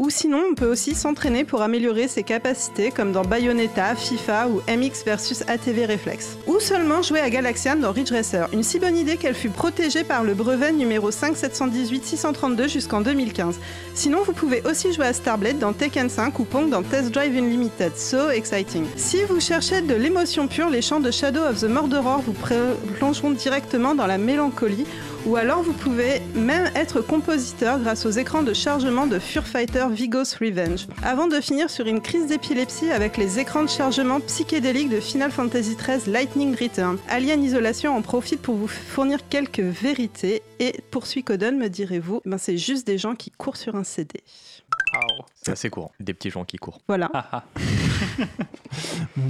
Ou sinon, on peut aussi s'entraîner pour améliorer ses capacités, comme dans Bayonetta, FIFA ou MX versus ATV Reflex. Ou seulement jouer à Galaxian dans Ridge Racer. Une si bonne idée qu'elle fut protégée par le brevet numéro 5718632 jusqu'en 2015. Sinon, vous pouvez aussi jouer à Starblade dans Tekken 5 ou Pong dans Test Drive Unlimited. So exciting. Si vous cherchez de l'émotion pure, les chants de Shadow of the Mordoror vous plongeront directement dans la mélancolie. Ou alors vous pouvez même être compositeur grâce aux écrans de chargement de Fur Fighter Vigos Revenge. Avant de finir sur une crise d'épilepsie avec les écrans de chargement psychédéliques de Final Fantasy XIII Lightning Return. Alien Isolation en profite pour vous fournir quelques vérités. Et pour Suikoden, me direz-vous, ben c'est juste des gens qui courent sur un CD. C'est assez courant. Des petits gens qui courent. Voilà. Ah, ah. (laughs)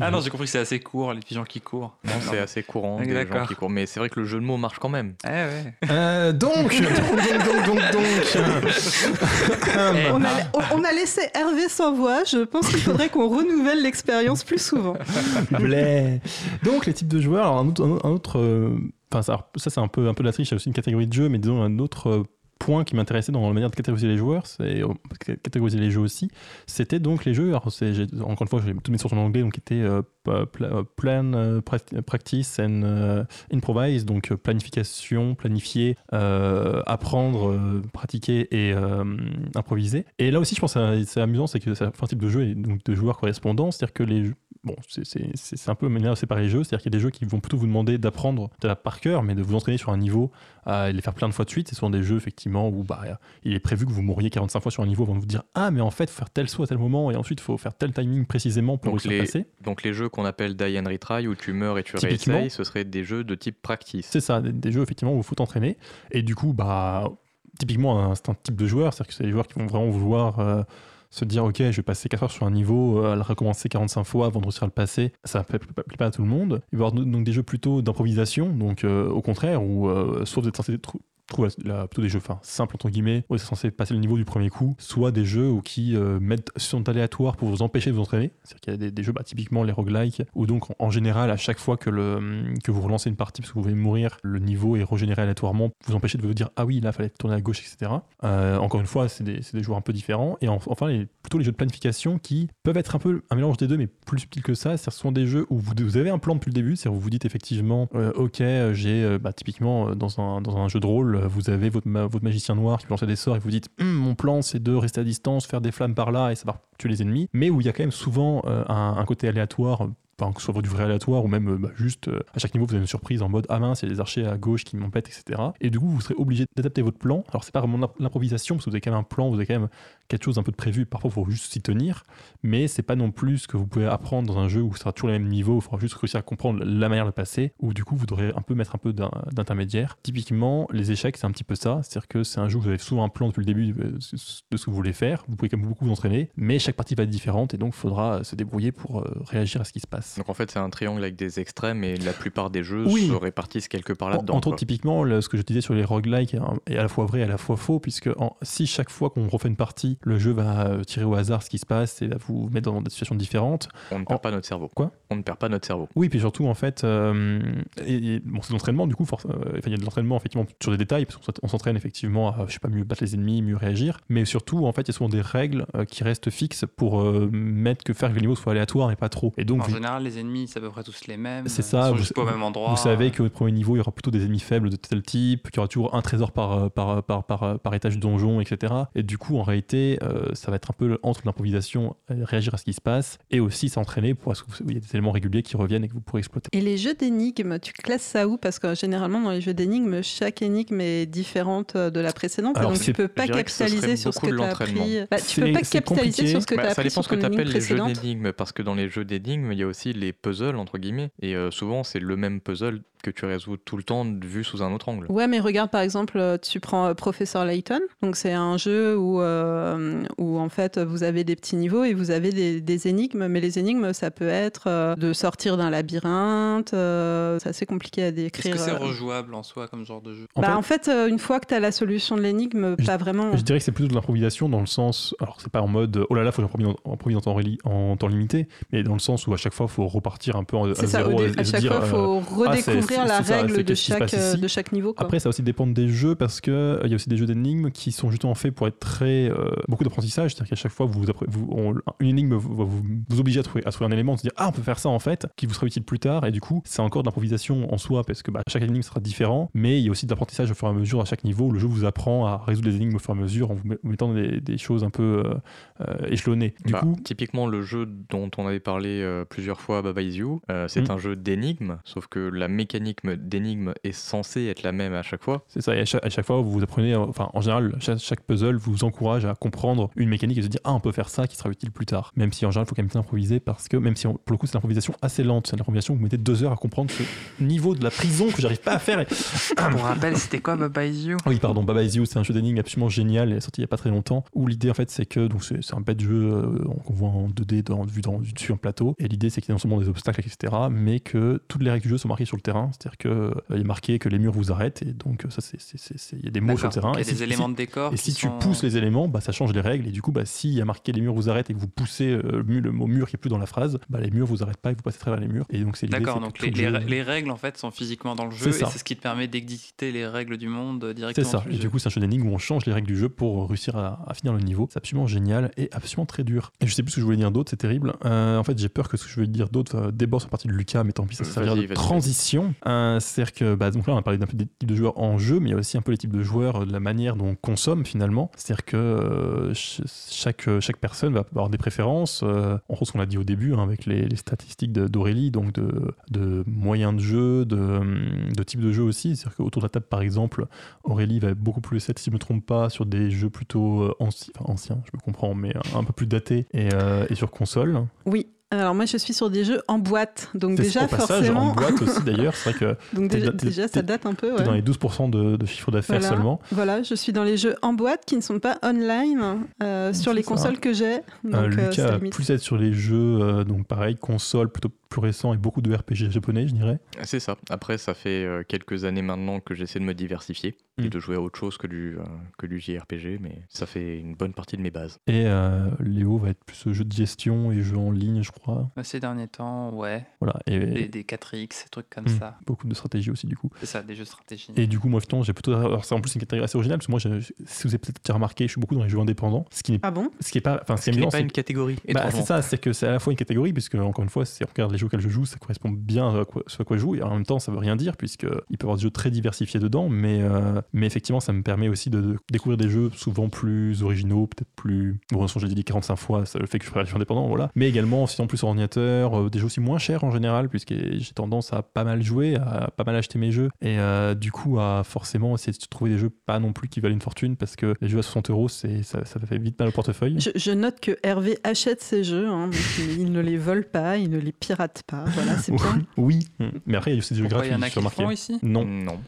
Ah non, j'ai compris que c'est assez court, les petits gens qui courent. Non, c'est assez courant, Ah, des gens qui courent. Mais c'est vrai que le jeu de mots marche quand même. Eh ouais. Euh, donc, donc, donc, donc, donc, donc. Eh, (laughs) On a, ah. on- on a laissé Hervé sans voix. Je pense qu'il faudrait qu'on renouvelle l'expérience plus souvent. (laughs) Blé. Donc les types de joueurs, alors un autre, un autre, euh, enfin ça, ça, c'est un peu un peu de la triche, c'est aussi une catégorie de jeu, mais disons un autre euh, point qui m'intéressait dans la manière de catégoriser les joueurs, c'est euh, catégoriser les jeux aussi, c'était donc les jeux. Encore une fois, j'ai toutes mes sources en anglais, donc étaient euh, euh, plan, euh, prac- practice and improvise, donc planification, planifier, apprendre, pratiquer et improviser. Et là aussi, je pense que c'est- amusant, c'est que c'est un type de jeu et de joueurs correspondants, c'est-à-dire que les jeux- bon, c'est- un peu manière de séparer les jeux, c'est-à-dire qu'il y a des jeux qui vont plutôt vous demander d'apprendre par cœur, mais de vous entraîner sur un niveau à les faire plein de fois de suite. C'est souvent des jeux effectivement où bah, il est prévu que vous mouriez 45 fois sur un niveau avant de vous dire ah mais en fait faut faire tel saut à tel moment et ensuite il faut faire tel timing précisément pour Donc les, passer. donc les jeux qu'on appelle die and retry, où tu meurs et tu réessayes, ce seraient des jeux de type practice. C'est ça, des, des jeux effectivement où il faut entraîner. Et du coup, bah, typiquement, c'est un type de joueur, c'est-à-dire que c'est des joueurs qui vont vraiment vouloir euh, se dire Ok, je vais passer 4 heures sur un niveau, euh, à le recommencer 45 fois avant de réussir à le passer. Ça ne plaît, pas à tout le monde. Il va y avoir donc des jeux plutôt d'improvisation, donc euh, au contraire, où euh, soit vous êtes censé trou- trouver la- la- plutôt des jeux simples entre guillemets, où êtes censé passer le niveau du premier coup, soit des jeux où qui euh, mettent sont aléatoires pour vous empêcher de vous entraîner. C'est-à-dire qu'il y a des, jeux, bah, typiquement les roguelikes, où donc en, général, à chaque fois que, le, que vous relancez une partie parce que vous pouvez mourir, le niveau est régénéré aléatoirement, vous empêcher de vous dire ah oui, là, fallait tourner à gauche, etc. Euh, encore une fois, c'est des, c'est des joueurs un peu différents. Et en- enfin, plutôt les jeux de planification qui peuvent être un peu un mélange des deux, mais plus subtil que ça. Ce sont des jeux où vous, avez un plan depuis le début, c'est-à-dire vous vous dites effectivement, euh, ok, j'ai bah, typiquement dans un, dans un jeu de rôle, vous avez votre, ma- votre magicien noir qui peut lancer des sorts et vous dites, Hum, mon plan c'est de rester à distance, faire des flammes par là et ça va tuer les ennemis, mais où il y a quand même souvent euh, un côté aléatoire. Que ce soit du vrai aléatoire ou même euh, bah, juste euh, à chaque niveau vous avez une surprise en mode ah mince il y a des archers à gauche qui m'empêtent etc et du coup vous serez obligé d'adapter votre plan. Alors c'est pas vraiment l'im- l'improvisation parce que vous avez quand même un plan vous avez quand même quelque chose un peu de prévu. Parfois il faut juste s'y tenir. Mais c'est pas non plus ce que vous pouvez apprendre dans un jeu où ce sera toujours les mêmes niveaux, il faudra juste réussir à comprendre la manière de passer, où du coup vous devrez un peu mettre un peu d'in- d'intermédiaire. Typiquement, les échecs, c'est un petit peu ça, c'est-à-dire que c'est un jeu où vous avez souvent un plan depuis le début de de ce que vous voulez faire, vous pouvez quand même beaucoup vous entraîner, mais chaque partie va être différente et donc il faudra se débrouiller pour euh, réagir à ce qui se passe. Passe. Donc en fait, c'est un triangle avec des extrêmes et la plupart des jeux Oui. se répartissent quelque part En- là-dedans. Entre autres, typiquement, ce que je disais sur les roguelikes est, est à la fois vrai et à la fois faux, puisque en- si chaque fois qu'on refait une partie, le jeu va euh, tirer au hasard ce qui se passe et va vous mettre dans des situations différentes. On ne perd en- pas notre cerveau. Quoi? On ne perd pas notre cerveau. Oui, puis surtout, en fait, euh, et, et- bon, c'est de l'entraînement, du coup, euh, enfin, il y a de l'entraînement, effectivement, sur des détails, parce qu'on s'ent- on s'entraîne, effectivement, à, je sais pas, mieux battre les ennemis, mieux réagir, mais surtout, en fait, il y a souvent des règles euh, qui restent fixes pour euh, mettre que faire que les niveaux soient aléatoires et pas trop. Et donc, En vous- général, les ennemis, c'est à peu près tous les mêmes. C'est Ils ça, sont vous- juste pas au même endroit. Vous savez que au premier niveau, il y aura plutôt des ennemis faibles de tel type, qu'il y aura toujours un trésor par, euh, par, par, par, par étage du donjon, etc. Et du coup, en réalité, euh, ça va être un peu entre l'improvisation, euh, réagir à ce qui se passe, et aussi s'entraîner pour parce qu'il y a des éléments réguliers qui reviennent et que vous pourrez exploiter. Et les jeux d'énigmes, tu classes ça où? Parce que généralement, dans les jeux d'énigmes, chaque énigme est différente euh, de la précédente. et donc, tu peux pas ce capitaliser serait sur ce que de tu as appris. Bah, tu peux pas capitaliser compliqué. sur ce que Bah, tu as ça appris dépend sur ce que tu appelles les jeux d'énigmes, parce que dans les jeux d'énigmes, il y a aussi les puzzles, entre guillemets, et euh, souvent c'est le même puzzle que tu résous tout le temps vu sous un autre angle. Ouais, mais regarde par exemple, euh, tu prends euh, Professeur Layton. Donc c'est un jeu où, euh, où en fait vous avez des petits niveaux et vous avez des, des énigmes. Mais les énigmes, ça peut être euh, de sortir d'un labyrinthe. euh, c'est assez compliqué à Est-ce décrire. que c'est rejouable en soi comme genre de jeu? En bah, fait, en fait, euh, une fois que tu as la solution de l'énigme, pas vraiment. Je dirais que c'est plutôt de l'improvisation dans le sens, alors c'est pas en mode oh là là, faut que j'improvise en, temps, en temps limité, mais dans le sens où à chaque fois, faut repartir un peu en- à C'est ça, zéro à chaque dire, fois, il euh, faut ah, redécouvrir la ça, règle de chaque, de niveau. Quoi. Après, ça va aussi dépendre des jeux parce que euh, il y a aussi des jeux d'énigmes qui sont justement faits pour être très euh, beaucoup d'apprentissage. C'est-à-dire qu'à chaque fois, vous, appre- vous- on- une énigme vous, vous, vous oblige à trouver, à trouver un élément, de se dire ah on peut faire ça en fait, qui vous sera utile plus tard. Et du coup, c'est encore de l'improvisation en soi parce que bah, chaque énigme sera différent, mais il y a aussi de l'apprentissage au fur et à mesure à chaque niveau. où Le jeu vous apprend à résoudre les énigmes au fur et à mesure en vous met- vous mettant des, des choses un peu euh, euh, échelonnées. Du Bah, coup, Typiquement, le jeu dont on avait parlé euh, plusieurs fois, Baba Is You, euh, c'est Mm. un jeu d'énigmes, sauf que la mécanique d'énigmes est censée être la même à chaque fois. C'est ça, et à chaque, à chaque fois, vous apprenez, euh, enfin, en général, chaque, chaque puzzle vous encourage à comprendre une mécanique et se dire, ah, on peut faire ça qui sera utile plus tard. Même si en général, il faut quand même bien improviser parce que, même si on- pour le coup, c'est l'improvisation assez lente, c'est l'improvisation où vous mettez deux heures à comprendre ce niveau de la prison que j'arrive pas à faire. Et- (coughs) Pour rappel, c'était quoi Baba Is You? Oui, pardon, Baba Is You, c'est un jeu d'énigmes absolument génial, il est sorti il y a pas très longtemps, où l'idée en fait c'est que, donc c'est un bête jeu euh, qu'on voit en 2D dans, vu dans, dessus un plateau, et l'idée c'est qu'il a non seulement des obstacles, etc., mais que toutes les règles du jeu sont marquées sur le terrain, c'est-à-dire qu'il y a marqué que les murs vous arrêtent, et donc ça c'est, c'est- c'est- c'est- il y a des mots sur le terrain. Il y a et des si- éléments de décor. et si tu pousses les éléments, bah, ça change les règles. Et du coup, bah, s'il y a marqué les murs vous arrêtent et que vous poussez euh, le mot mur qui est plus dans la phrase, bah, les murs vous arrêtent pas et vous passez à travers les murs. Et donc c'est. D'accord, c'est donc les, le les jeu- rè- les règles en fait sont physiquement dans le jeu C'est et ça. c'est ce qui te permet d'exdicter les règles du monde euh, C'est directement. ça. sur le Et du coup, c'est un jeu d'énigmes où on change les règles du jeu pour réussir à, à finir le niveau. C'est absolument génial et absolument très dur. Et je sais plus ce que je voulais dire d'autre, c'est terrible. Euh, en fait, j'ai peur que ce que je veux dire d'autre euh, déborde sur la partie de Lucas, mais tant pis, ça Vas-y, servira de transition. Euh, C'est-à-dire que, bah, donc là, on a parlé d'un peu des types de joueurs en jeu, mais il y a aussi un peu les types de joueurs, euh, de la manière dont on consomme finalement. C'est-à-dire que euh, ch- chaque, euh, chaque personne va avoir des préférences. Euh, en gros, ce qu'on a dit au début hein, avec les, les statistiques de- d'Aurélie, donc de, de moyens de jeu, de, hum, de type de jeu aussi. C'est-à-dire qu'autour de la table, par exemple, Aurélie va beaucoup plus être, si je ne me trompe pas, sur des jeux plutôt euh, anci- enfin, anciens, je me comprends, mais un, un peu plus datés et, euh, et sur console. Oui. Alors moi je suis sur des jeux en boîte, donc déjà au passage, forcément, en boîte aussi d'ailleurs, c'est vrai que (laughs) donc déjà, ça date un peu. tu ouais. dans les 12% de, de chiffre d'affaires Voilà. seulement. Voilà, je suis dans les jeux en boîte qui ne sont pas online euh, sur les ça. consoles que j'ai. Donc, Euh, euh, Lucas plus être sur les jeux, euh, donc pareil, console plutôt plus récent et beaucoup de RPG japonais, je dirais. C'est ça. Après, ça fait quelques années maintenant que j'essaie de me diversifier Mm. et de jouer à autre chose que du, euh, que du JRPG, mais ça fait une bonne partie de mes bases. Et euh, Léo va être plus jeu de gestion et jeu en ligne, je crois. Bah, Ces derniers temps, ouais. Voilà, et, Des, des 4X, des trucs comme Mm. ça. beaucoup de stratégie aussi du coup. C'est ça, des jeux de stratégie. Et du coup, moi, j'ai plutôt. Alors, c'est en plus une catégorie assez originale, parce que moi, si vous avez peut-être déjà remarqué, je suis beaucoup dans les jeux indépendants. Ce qui n'est Ah bon? ce qui est pas. Enfin, ce qui n'est pas une catégorie, Bah, c'est ça, c'est que c'est à la fois une catégorie, puisque encore une fois, si on regarde les jeux auxquels je joue, ça correspond bien à quoi, ce à quoi je joue, et en même temps, ça veut rien dire, puisqu'il peut y avoir des jeux très diversifiés dedans, mais, euh, mais effectivement, ça me permet aussi de, de découvrir des jeux souvent plus originaux, peut-être plus. Bon, j'ai dit 45 fois, ça le fait que je préfère les jeux indépendants, voilà. Mais également, en plus sur ordinateur, euh, des jeux aussi moins chers en général, puisque j'ai tendance à pas mal jouer, à pas mal acheter mes jeux, et euh, du coup, à forcément essayer de trouver des jeux pas non plus qui valent une fortune, parce que les jeux à 60 euros, c'est- ça, ça fait vite mal au portefeuille. je, je note que Hervé achète ses jeux, hein, donc il, il ne les vole pas, il ne les pirate pas. Voilà, c'est bien. (laughs) Oui, mais après, il y a aussi des jeux Pourquoi gratuits. font ici Non, Non.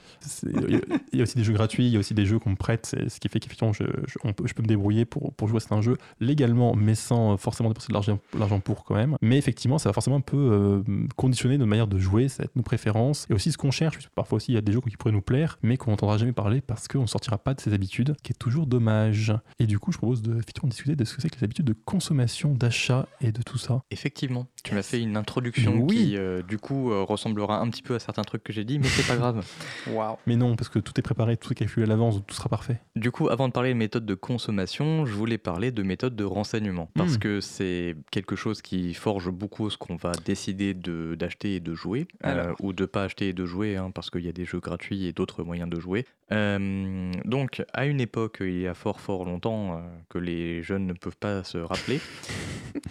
Il y a- il y a aussi des jeux gratuits, il y a aussi des jeux qu'on me prête, ce qui fait qu'effectivement je, je, je peux me débrouiller pour, pour jouer à certains jeux légalement, mais sans forcément dépenser de l'argent l'argent pour quand même. Mais effectivement, ça va forcément un peu euh, conditionner notre manière de jouer, ça va être nos préférences et aussi ce qu'on cherche. Parfois aussi, il y a des jeux qui pourraient nous plaire, mais qu'on n'entendra jamais parler parce qu'on ne sortira pas de ses habitudes, qui est toujours dommage. Et du coup, je propose de effectivement discuter de ce que c'est que les habitudes de consommation, d'achat et de tout ça. Effectivement, tu m'as fait une introduction Oui. qui, euh, du coup, euh, ressemblera un petit peu à certains trucs que j'ai dit, mais c'est pas grave. (laughs) Waouh. Mais non, parce que tout est préparé, tout est calculé à l'avance, donc tout sera parfait. Du coup, avant de parler de méthodes de consommation, je voulais parler de méthodes de renseignement. Parce Hmm. que c'est quelque chose qui forge beaucoup ce qu'on va décider de- d'acheter et de jouer. euh, ou de pas acheter et de jouer, hein, parce qu'il y a des jeux gratuits et d'autres moyens de jouer. Euh, donc, à une époque, il y a fort fort longtemps, euh, que les jeunes ne peuvent pas se rappeler, (laughs)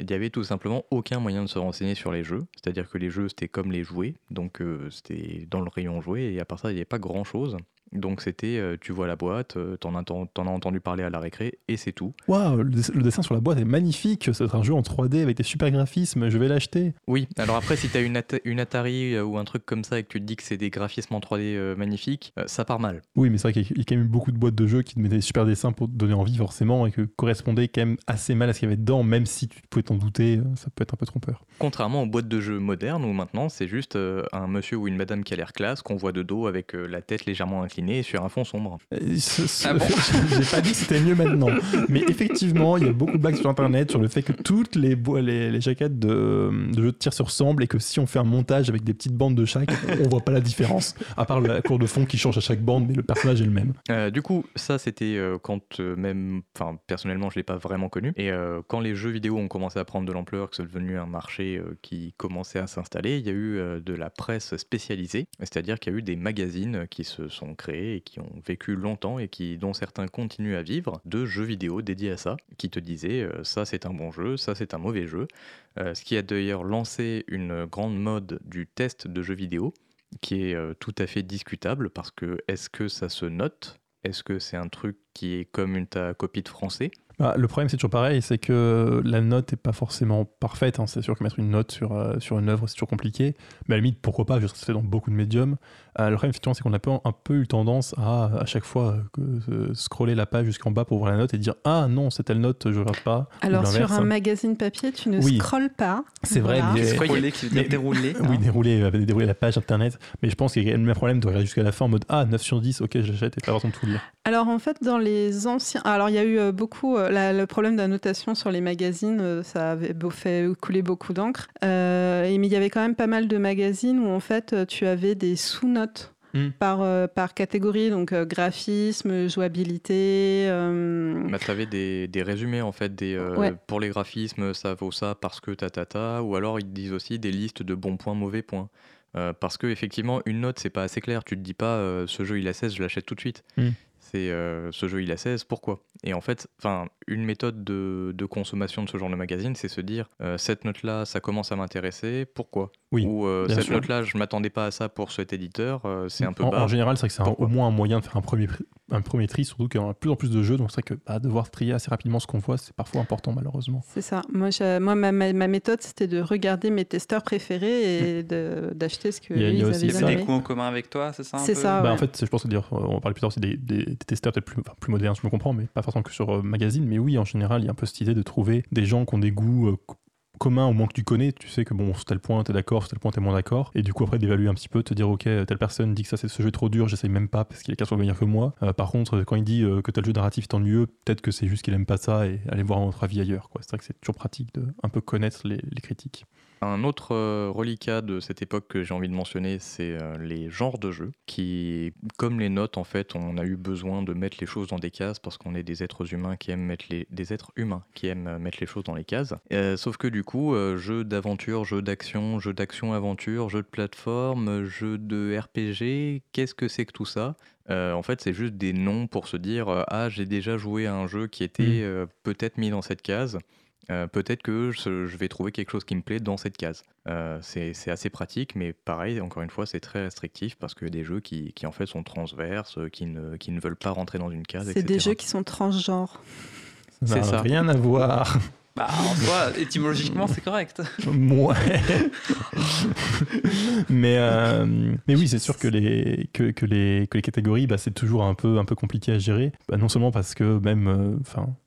il y avait tout simplement aucun moyen de se renseigner sur les jeux. C'est-à-dire que les jeux, c'était comme les jouets. Donc, c'était dans le rayon jouet. Et à part ça, il n'y avait pas grand-chose. Donc c'était, euh, tu vois la boîte, euh, t'en as, t'en as entendu parler à la récré, et c'est tout. Waouh, le, dess- le dessin sur la boîte est magnifique. C'est un jeu en 3D avec des super graphismes. Je vais l'acheter. Oui, alors après, si t'as une, At- une Atari euh, ou un truc comme ça et que tu te dis que c'est des graphismes en 3D euh, magnifiques, ça part mal. Oui, mais c'est vrai qu'il y a quand même eu beaucoup de boîtes de jeux qui te mettaient des super dessins pour te donner envie, forcément, et que correspondaient quand même assez mal à ce qu'il y avait dedans, même si tu pouvais t'en douter, ça peut être un peu trompeur. Contrairement aux boîtes de jeux modernes où maintenant c'est juste un monsieur ou une madame qui a l'air classe, qu'on voit de dos avec la tête légèrement inclinée sur un fond sombre. Euh, Ah bon (laughs) J'ai pas dit que c'était mieux maintenant. Mais effectivement, il y a beaucoup de blagues sur Internet sur le fait que toutes les, les, les jaquettes de, de jeux de tir se ressemblent et que si on fait un montage avec des petites bandes de chaque, on voit pas la différence. À part la cour de fond qui change à chaque bande, mais le personnage est le même. Euh, du coup, ça c'était euh, quand même, enfin personnellement je l'ai pas vraiment connu. Et euh, quand les jeux vidéo ont commencé à prendre de l'ampleur, que c'est devenu un marché euh, qui commençait à s'installer, il y a eu de la presse spécialisée, c'est-à-dire qu'il y a eu des magazines qui se sont créés et qui ont vécu longtemps et qui, dont certains continuent à vivre, de jeux vidéo dédiés à ça, qui te disaient euh, ça c'est un bon jeu, ça c'est un mauvais jeu. Euh, ce qui a d'ailleurs lancé une grande mode du test de jeux vidéo qui est euh, tout à fait discutable parce que est-ce que ça se note? Est-ce que c'est un truc qui est comme une ta copie de français? Bah, le problème, c'est toujours pareil, c'est que la note est pas forcément parfaite. hein. C'est sûr que mettre une note sur, sur une œuvre, c'est toujours compliqué. Mais à la limite, pourquoi pas? Ça se fait dans beaucoup de médiums. Euh, le problème, effectivement, c'est qu'on a un peu, un peu eu tendance à, à chaque fois, euh, que, euh, scroller la page jusqu'en bas pour voir la note et dire Ah non, c'est telle note, je regarde pas. Alors sur un magazine papier, tu ne Oui. scrolles pas. C'est vrai, Voilà. mais- Scroller qui veut dire dérouler. (laughs) Oui, hein. dérouler, dérouler la page internet. Mais je pense qu'il y a le même problème de regarder jusqu'à la fin en mode Ah, 9 sur 10, ok, j'achète et pas besoin de tout lire. Alors en fait, dans les anciens, alors il y a eu beaucoup euh, la- le problème de la notation sur les magazines, euh, ça avait beau- fait couler beaucoup d'encre. Euh, mais il y avait quand même pas mal de magazines où en fait tu avais des sous-notes. Hmm. Par, euh, par catégorie, donc euh, graphisme, jouabilité. euh, bah, T'avais des, des résumés en fait, des, euh, Ouais. pour les graphismes ça vaut ça parce que ta ta ta, ou alors ils disent aussi des listes de bons points, mauvais points. Euh, parce que effectivement une note c'est pas assez clair, tu te dis pas euh, ce jeu il a 16, je l'achète tout de suite. Hmm. C'est euh, ce jeu il a 16, pourquoi? Et en fait, une méthode de, de consommation de ce genre de magazine, c'est se dire euh, cette note-là, ça commence à m'intéresser, pourquoi? Oui, Ou euh, cette note-là, je m'attendais pas à ça pour cet éditeur, euh, c'est un peu en, bas. en général, c'est vrai que c'est au moins un moyen de faire un premier, pri- un premier tri, surtout qu'il y a de plus en plus de jeux. Donc c'est vrai que bah, devoir trier assez rapidement ce qu'on voit, c'est parfois important, malheureusement. C'est ça. Moi, moi ma, ma- ma méthode, c'était de regarder mes testeurs préférés et de- d'acheter ce que Il y a- il y a aussi avaient Il y ça. avait aimé. des coups en commun avec toi, c'est ça C'est ça. Bah, ouais. En fait, je pense que d'ailleurs, on va parler plus tard aussi des, des- des testeurs peut-être plus, enfin, plus modernes, je me comprends, mais pas forcément que sur euh, magazine. Mais oui, en général, il y a un peu cette idée de trouver des gens qui ont des goûts euh, co- communs au moins que tu connais. Tu sais que bon, sur tel point, t'es d'accord, sur tel point, t'es moins d'accord. Et du coup, après, d'évaluer un petit peu, te dire, ok, telle personne dit que ça, c'est ce jeu trop dur, j'essaye même pas parce qu'il est 4 fois meilleur que moi. Euh, par contre, quand il dit euh, que tel jeu narratif est ennuyeux, peut-être que c'est juste qu'il aime pas ça et aller voir autre avis ailleurs. C'est vrai que c'est toujours pratique de un peu connaître les critiques. Un autre euh, reliquat de cette époque que j'ai envie de mentionner, c'est euh, les genres de jeux qui, comme les notes, en fait, on a eu besoin de mettre les choses dans des cases parce qu'on est des êtres humains qui aiment mettre les des êtres humains qui aiment euh, mettre les choses dans les cases. Euh, sauf que du coup, jeux d'aventure, jeux d'action, jeux d'action-aventure, jeux de plateforme, jeux de RPG, qu'est-ce que c'est que tout ça? Euh, En fait, c'est juste des noms pour se dire euh, ah j'ai déjà joué à un jeu qui était Mm. euh, peut-être mis dans cette case. Euh, peut-être que je, je vais trouver quelque chose qui me plaît dans cette case. Euh, c'est assez pratique, mais pareil, encore une fois, c'est très restrictif parce que des jeux qui, qui, en fait sont transverses, euh, qui ne, qui ne veulent pas rentrer dans une case, C'est des jeux qui sont transgenres. Ça n'a rien à voir. (laughs) Bah, en soi, étymologiquement, c'est correct. (laughs) Ouais. mais, euh, mais oui, c'est sûr que les, que, les, que les catégories, bah, c'est toujours un peu, un peu compliqué à gérer. Bah, non seulement parce que même, euh,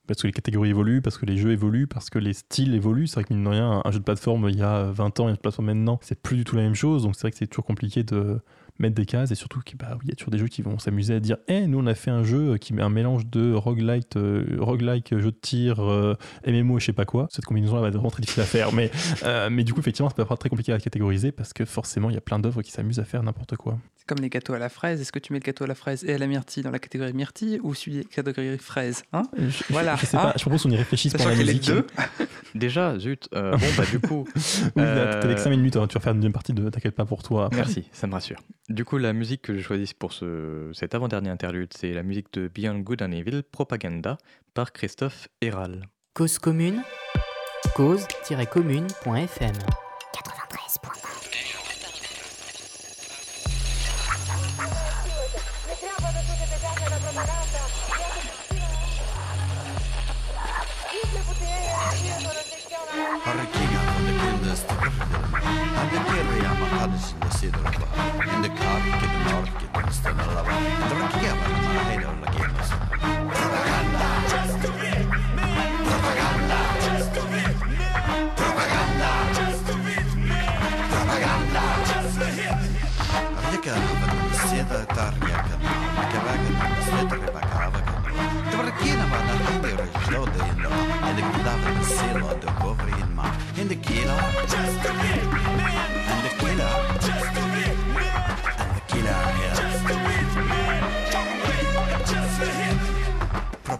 parce que les catégories évoluent, parce que les jeux évoluent, parce que les styles évoluent. C'est vrai que mine de rien, un jeu de plateforme il y a 20 ans et un jeu de plateforme maintenant, c'est plus du tout la même chose. Donc c'est vrai que c'est toujours compliqué de mettre des cases et surtout qu'il bah, y a toujours des jeux qui vont s'amuser à dire Eh, nous on a fait un jeu qui met un mélange de roguelite, euh, roguelike, jeu de tir, euh, MMO et je sais pas quoi. Cette combinaison là va être vraiment très difficile à faire. Mais, euh, mais du coup, effectivement, ça peut être très compliqué à catégoriser parce que forcément, il y a plein d'œuvres qui s'amusent à faire n'importe quoi. C'est comme les gâteaux à la fraise. Est-ce que tu mets le gâteau à la fraise et à la myrtille dans la catégorie myrtille ou celui de la catégorie fraise hein? Je, Voilà. je sais Ah. pas, je propose qu'on y réfléchisse pendant la a les musique. deux. (laughs) Déjà, zut. euh, bon, bah, du coup. (laughs) Oui, t'as t'as les Euh, 5 minutes, hein, tu vas faire une deuxième partie de T'inquiète pas pour toi. Merci, ça me rassure. Du coup, la musique que j'ai choisie pour ce, cet avant-dernier interlude, c'est la musique de Beyond Good and Evil, Propaganda, par Christophe Héral. Cause commune, cause-commune.fm. Hurricane on the goodness to And the carry am a a head on the games Propaganda Propaganda Propaganda Propaganda Arjeka on the cedar tarjeka Makawaga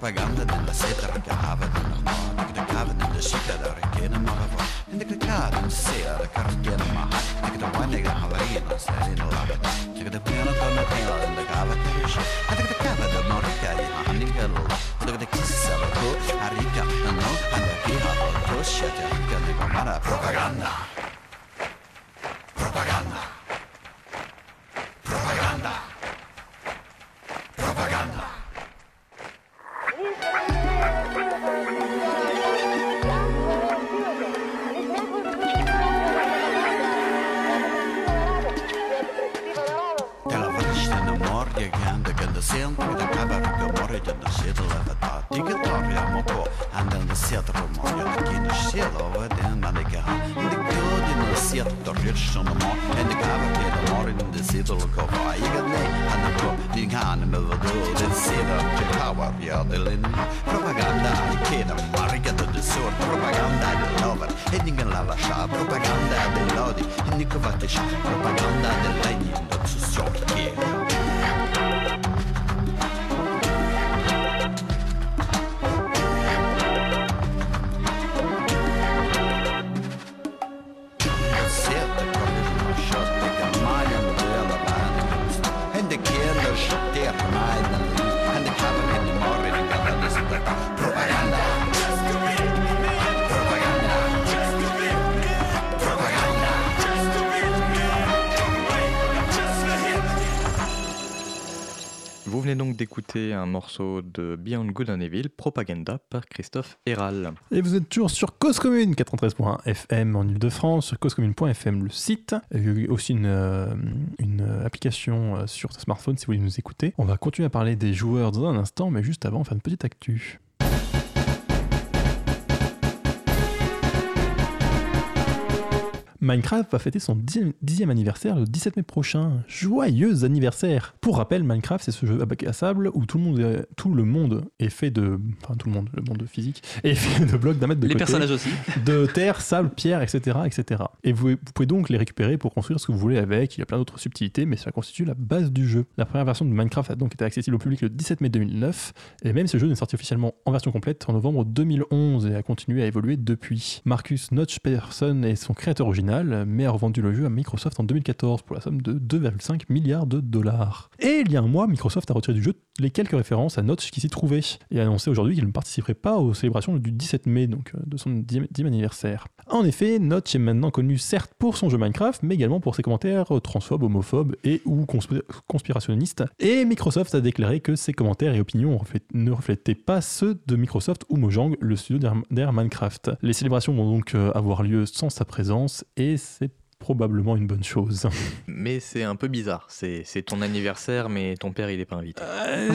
propaganda della seta recava della mano recava della sita da rekena marava indik recava della seta recava della ma indik da wine da havarina sarina lava indik da piano con la pena indik ava kish indik da kava da morika di ma indik da lo indik da kissa ko arika no anda ki ha ko shata indik da propaganda. Shop. Un morceau de Beyond Good and Evil, Propaganda, par Christophe Héral. Et vous êtes toujours sur Cause Commune 93.1 FM en Ile-de-France, sur causecommune.fm le site. Il y a aussi une, euh, une application euh, sur smartphone si vous voulez nous écouter. On va continuer à parler des joueurs dans un instant, mais juste avant, on faire une petite actu. Minecraft va fêter son dixième- anniversaire le 17 mai prochain. Joyeux anniversaire Pour rappel, Minecraft, c'est ce jeu à bac à sable où tout le monde est, tout le monde est fait de... Enfin, tout le monde, le monde physique, est fait de blocs d'un mètre de Les côté personnages aussi. de terre, sable, pierre, etc. etc. Et vous, vous pouvez donc les récupérer pour construire ce que vous voulez avec. Il y a plein d'autres subtilités, mais ça constitue la base du jeu. La première version de Minecraft a donc été accessible au public le 17 mai 2009, et même ce jeu n'est sorti officiellement en version complète en novembre 2011 et a continué à évoluer depuis. Marcus Notch Peterson est son créateur original, mais a revendu le jeu à Microsoft en 2014 pour la somme de 2,5 milliards de dollars. Et il y a un mois, Microsoft a retiré du jeu les quelques références à Notch qui s'y trouvaient et a annoncé aujourd'hui qu'il ne participerait pas aux célébrations du 17 mai, donc euh, de son 10e 10e anniversaire. En effet, Notch est maintenant connu certes pour son jeu Minecraft, mais également pour ses commentaires transphobes, homophobes et ou consp- conspirationnistes. Et Microsoft a déclaré que ses commentaires et opinions ne reflétaient pas ceux de Microsoft ou Mojang, le studio derrière Minecraft. Les célébrations vont donc euh, avoir lieu sans sa présence et c'est probablement une bonne chose. Mais c'est un peu bizarre. C'est ton anniversaire, mais ton père, il est pas invité. Euh,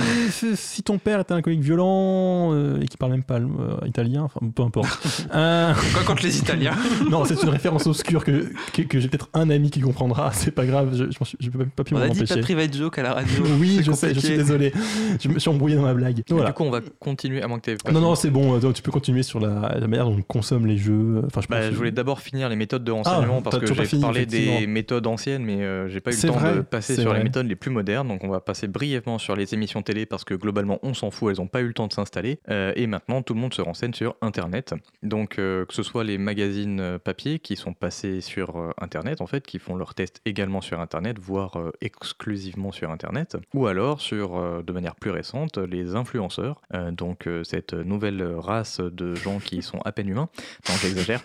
si ton père était un alcoolique violent euh, et qui parle même pas euh, italien, enfin peu importe. (laughs) Euh, Quoi contre les Italiens (laughs) non, c'est une référence obscure que, que, que j'ai peut-être un ami qui comprendra. C'est pas grave, je, je peux même pas On m'en a dit pas de empêcher. private joke à la radio. (laughs) Oui, je sais, je suis désolé. Je me suis embrouillé dans ma blague. Voilà. Du coup, on va continuer, à pas Non, non, c'est bon. Tu peux continuer sur la, la manière dont on consomme les jeux. Enfin, je, Bah, je voulais d'abord finir les méthodes de renseignement Ah, parce que toujours pas j'ai fini, parlé des méthodes anciennes, mais euh, j'ai pas eu le temps vrai, de passer sur les méthodes les plus modernes. Donc, on va passer brièvement sur les émissions télé parce que globalement, on s'en fout, elles n'ont pas eu le temps de s'installer. Euh, et maintenant, tout le monde se renseigne sur Internet. Donc, euh, que ce soit les magazines euh, papier qui sont passés sur Internet, en fait, qui font leurs tests également sur Internet, voire exclusivement sur Internet, ou alors sur, de manière plus récente, les influenceurs. Donc, cette nouvelle race de gens qui sont à peine humains. Non, j'exagère.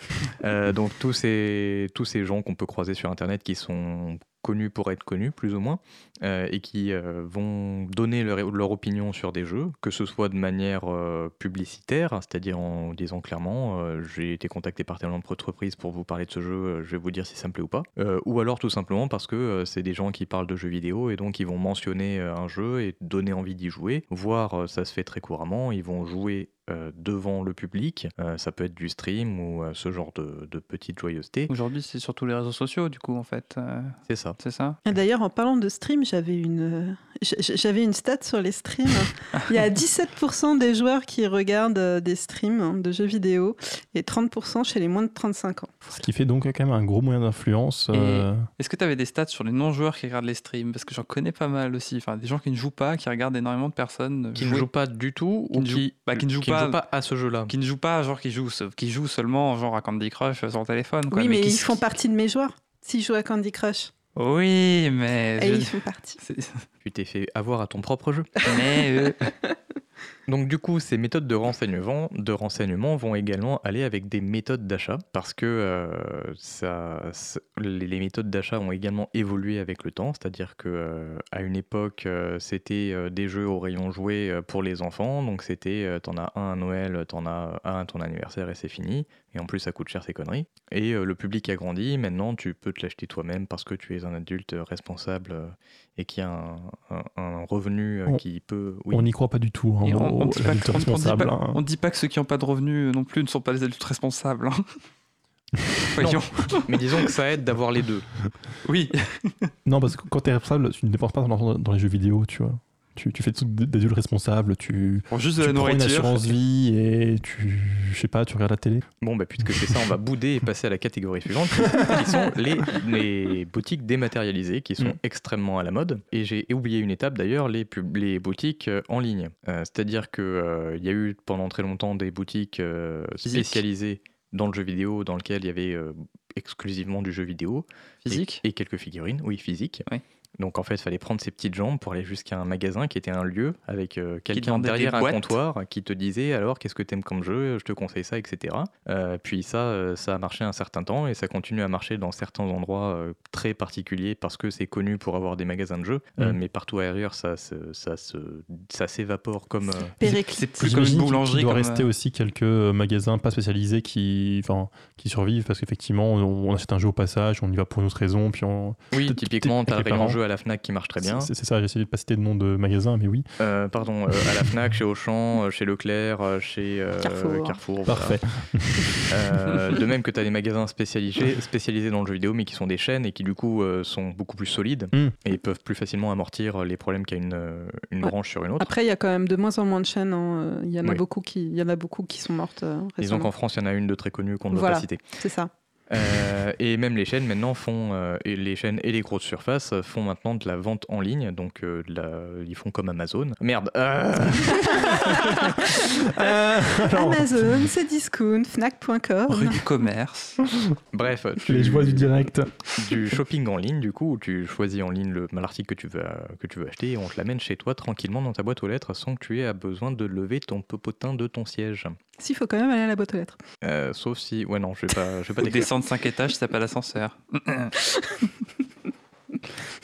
Donc tous ces, tous ces gens qu'on peut croiser sur Internet qui sont connus pour être connus, plus ou moins, euh, et qui euh, vont donner leur, leur opinion sur des jeux, que ce soit de manière euh, publicitaire, c'est-à-dire en disant clairement j'ai été contacté par telle entreprise pour vous parler de ce jeu, je vais vous dire si ça me plaît ou pas, ou alors tout simplement parce que c'est des gens qui parlent de jeux vidéo et donc ils vont mentionner un jeu et donner envie d'y jouer, voire ça se fait très couramment, ils vont jouer euh, devant le public, Euh, ça peut être du stream ou euh, ce genre de, de petite joyeuseté, Aujourd'hui, c'est surtout les réseaux sociaux, du coup, en fait. c'est ça. C'est ça? Et D'ailleurs, en parlant de stream, j'avais une, euh, j'avais une stat sur les streams. (laughs) Il y a 17% des joueurs qui regardent euh, des streams de jeux vidéo et 30% chez les moins de 35 ans. Ce qui fait donc quand même un gros moyen d'influence. euh, Est-ce que tu avais des stats sur les non-joueurs qui regardent les streams? Parce que j'en connais pas mal aussi. Enfin, des gens qui ne jouent pas, qui regardent énormément de personnes Qui ne jouent pas du tout Qui ou jouent- qui, bah, qui ne jouent pas- à ce jeu-là. Qui ne jouent pas, genre qui jouent, qui jouent seulement genre à Candy Crush sur le téléphone. Quoi, oui, mais, qui- ils font partie de mes joueurs. S'ils jouent à Candy Crush, Oui, mais. et je- ils font partie. (laughs) c'est- Tu t'es fait avoir à ton propre jeu. mais euh, (laughs) Donc du coup, ces méthodes de renseignement, de renseignement vont également aller avec des méthodes d'achat parce que euh, les, méthodes d'achat ont également évolué avec le temps. C'est-à-dire que euh, une époque, euh, c'était des jeux au rayon jouet euh, pour les enfants. Donc c'était, t'en as un à Noël, t'en as un à ton anniversaire et c'est fini. Et en plus, ça coûte cher ces conneries. Et le public a grandi. Maintenant, tu peux te l'acheter toi-même parce que tu es un adulte responsable et qui a un, un- un revenu euh, On- qui peut. Oui. On n'y croit pas du tout. hein, on, au- on dit pas, l'adulte que- on- on dit responsable. pas- hein. on dit pas que ceux qui n'ont pas de revenus non plus ne sont pas les adultes responsables. hein. (laughs) Voyons. Mais disons que ça aide d'avoir les deux. Oui. Non, parce que quand tu es responsable, tu ne dépenses pas dans, dans les jeux vidéo, tu vois. Tu, tu fais des trucs d'adulte responsable, tu, Pour juste de tu la prends une assurance vie et tu, je sais pas, tu regardes la télé. Bon, bah, puisque c'est ça, on va bouder et passer à la catégorie suivante, qui sont les, les boutiques dématérialisées, qui sont Mm. extrêmement à la mode. Et j'ai oublié une étape d'ailleurs, les, pub- les boutiques euh, en ligne. Euh, C'est-à-dire qu'il y a eu pendant très longtemps des boutiques euh, spécialisées dans le jeu vidéo, dans lequel il y avait euh, exclusivement du jeu vidéo. Physique. Et, quelques figurines, oui, physiques. Oui. Donc en fait, il fallait prendre ses petites jambes pour aller jusqu'à un magasin qui était un lieu avec euh, quelqu'un derrière un boîtes. comptoir qui te disait alors qu'est-ce que t'aimes comme jeu, je te conseille ça, etc. Euh, puis ça, euh, ça a marché un certain temps et ça continue à marcher dans certains endroits euh, très particuliers parce que c'est connu pour avoir des magasins de jeux, Euh, Mm. mais partout ailleurs ça, ça, se, ça s'évapore comme... euh. C'est plus comme une boulangerie. qu'il doit comme, rester euh, aussi quelques magasins pas spécialisés qui, enfin, qui survivent parce qu'effectivement, on, on achète un jeu au passage, on y va pour une autre raison, puis on. Oui, typiquement, t'as parents. jeu à la FNAC qui marche très bien. C'est ça, j'ai essayé de pas citer de nom de magasin, mais oui. Euh, pardon, euh, à la FNAC, chez Auchan, euh, chez Leclerc, chez euh, Carrefour. Carrefour. voilà. Parfait. Euh, de même que tu as des magasins spécialisés, spécialisés dans le jeu vidéo, mais qui sont des chaînes et qui du coup euh, sont beaucoup plus solides Mm. et peuvent plus facilement amortir les problèmes qu'a une, une Ouais. branche sur une autre. Après, il y a quand même de moins en moins de chaînes. hein. Il y en a Oui. beaucoup qui, il y en a beaucoup qui sont mortes euh, Disons récemment. qu'en France, il y en a une de très connue qu'on ne doit Voilà. pas citer. C'est ça. Euh, et même les chaînes maintenant font, euh, et les chaînes et les grosses surfaces font maintenant de la vente en ligne, donc euh, de la- ils font comme Amazon. Merde. euh, (laughs) Euh, Amazon, c'est discount, fnac.com. Rue du commerce. bref, les joies du direct. du shopping en ligne, du coup, où tu choisis en ligne le- l'article que tu veux, que tu veux acheter et on te l'amène chez toi tranquillement dans ta boîte aux lettres sans que tu aies besoin de lever ton popotin de ton siège. S'il faut quand même aller à la boîte aux lettres. Euh, sauf si. Ouais, non, je vais pas, je vais pas descendre 5 étages, ça s'appelle l'ascenseur. (laughs)